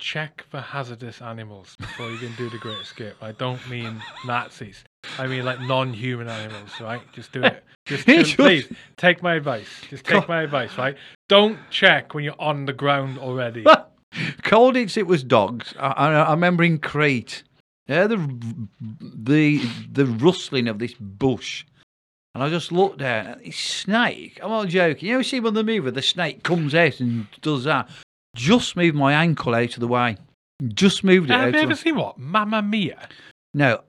[SPEAKER 1] Check for hazardous animals before you can do the Great Escape. I don't mean (laughs) Nazis. I mean like non-human animals, right? Just do it. (laughs) Just,
[SPEAKER 2] He
[SPEAKER 1] just
[SPEAKER 2] just-
[SPEAKER 1] please take my advice. Just take
[SPEAKER 2] God.
[SPEAKER 1] my advice, right? Don't check when you're on the ground already. (laughs)
[SPEAKER 2] Colditz, it was dogs. I, I, I remember in Crete, yeah, the the the rustling of this bush, and I just looked down at this snake. I'm not joking. You ever see when the movie the snake comes out and does that? Just moved my ankle out of the way. Just moved it
[SPEAKER 1] Have you ever seen what? Mamma Mia.
[SPEAKER 2] No,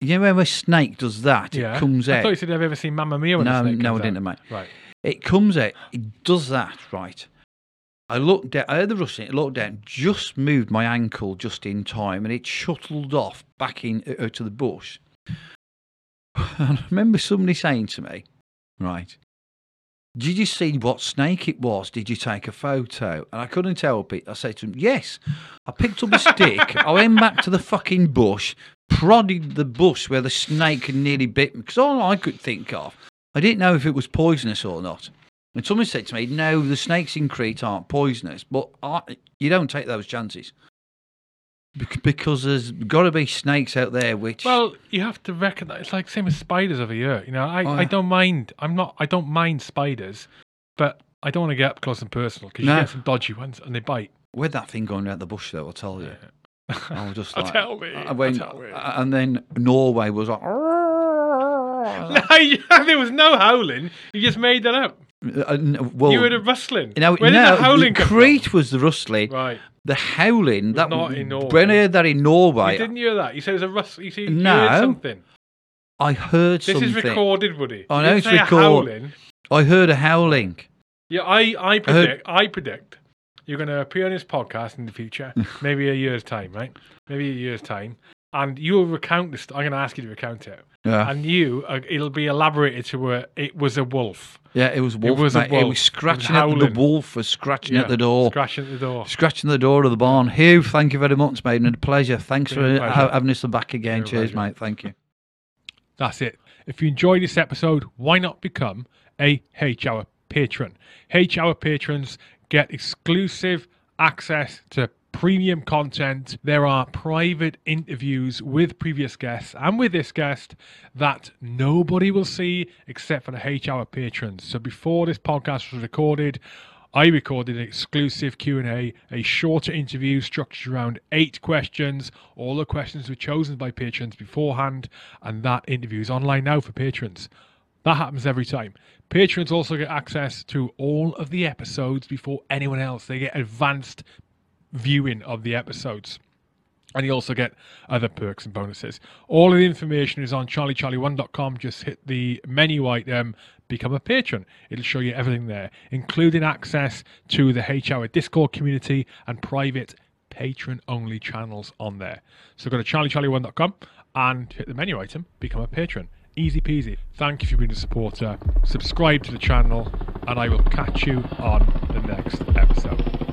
[SPEAKER 2] you know when a snake does that?
[SPEAKER 1] Yeah.
[SPEAKER 2] It comes out.
[SPEAKER 1] I thut you said, you ever seen Mamma Mia when
[SPEAKER 2] no,
[SPEAKER 1] a snake
[SPEAKER 2] no, I didn't, mate.
[SPEAKER 1] Right.
[SPEAKER 2] It comes out. It does that right. I looked down. I heard the rustling. It looked down. Just moved my ankle just in time, and it shuttled off back in uh, to the bush. (sighs) And I remember somebody saying to me, "Right, did you see what snake it was? Did you take a photo?" And I couldn't help it. I said to him, "Yes." I picked up a stick. I went back to the fucking bush, prodded the bush where the snake had nearly bit me. Because all I could think of, I didn't know if it was poisonous or not. And someone said to me, "No, the snakes in Crete aren't poisonous, but I, you don't take those chances because there's got to be snakes out there which."
[SPEAKER 1] Well, you have to recognize it's like same as spiders over here. You know, I,
[SPEAKER 2] Oh,
[SPEAKER 1] I don't mind. I'm not. I don't mind spiders, but I don't want to get up close and personal because
[SPEAKER 2] No.
[SPEAKER 1] you get some dodgy ones and they bite.
[SPEAKER 2] where'd that thing going around the bush though? I'll tell you. I was just (laughs) like,
[SPEAKER 1] tell me,
[SPEAKER 2] I went,
[SPEAKER 1] tell me.
[SPEAKER 2] and then Norway was like, (laughs)
[SPEAKER 1] No, there was no howling. You just made that up.
[SPEAKER 2] Uh, n- well,
[SPEAKER 1] you heard a rustling.
[SPEAKER 2] you know,
[SPEAKER 1] Where
[SPEAKER 2] no,
[SPEAKER 1] did the howling come
[SPEAKER 2] Crete was the rustling.
[SPEAKER 1] Right.
[SPEAKER 2] The howling that
[SPEAKER 1] not in Norway.
[SPEAKER 2] when I heard that in Norway,
[SPEAKER 1] You didn't hear that. You said it was a rustle. You, see, you
[SPEAKER 2] No.
[SPEAKER 1] heard something.
[SPEAKER 2] I heard
[SPEAKER 1] This
[SPEAKER 2] something.
[SPEAKER 1] This is recorded, Woody.
[SPEAKER 2] I know it's
[SPEAKER 1] say a
[SPEAKER 2] record- I heard a howling.
[SPEAKER 1] Yeah, I, I predict. I predict you're going to appear on this podcast in the future, (laughs) maybe a year's time, right? Maybe a year's time, and you will recount this. I'm going to ask you to recount it,
[SPEAKER 2] Yeah,
[SPEAKER 1] and you, uh, it'll be elaborated to where it was a wolf.
[SPEAKER 2] yeah, it was wolf.
[SPEAKER 1] It was a
[SPEAKER 2] mate. It
[SPEAKER 1] wolf.
[SPEAKER 2] was scratching
[SPEAKER 1] It
[SPEAKER 2] at
[SPEAKER 1] was
[SPEAKER 2] the
[SPEAKER 1] howling.
[SPEAKER 2] wolf was scratching
[SPEAKER 1] Yeah,
[SPEAKER 2] at the door.
[SPEAKER 1] scratching at the door.
[SPEAKER 2] Scratching the door of the barn. Hugh, thank you very much, mate. And a pleasure. Thanks for
[SPEAKER 1] pleasure.
[SPEAKER 2] having us back again. Cheers,
[SPEAKER 1] pleasure.
[SPEAKER 2] mate. Thank you.
[SPEAKER 1] That's it. If you enjoyed this episode, why not become a H Hour patron? H Hour patrons get exclusive access to premium content. There are private interviews with previous guests and with this guest that nobody will see except for the H Hour patrons. So before this podcast was recorded, I recorded an exclusive Q&A, a shorter interview structured around eight questions. All the questions were chosen by patrons beforehand, and that interview is online now for patrons. That happens every time. Patrons also get access to all of the episodes before anyone else. They get advanced viewing of the episodes. And you also get other perks and bonuses. All of the information is on charliecharlie1.com. Just hit the menu item, become a patron. It'll show you everything there, including access to the H Hour Discord community and private patron only channels on there. So go to charliecharlie1.com and hit the menu item, become a patron. Easy peasy. Thank you for being a supporter. Subscribe to the channel, and I will catch you on the next episode.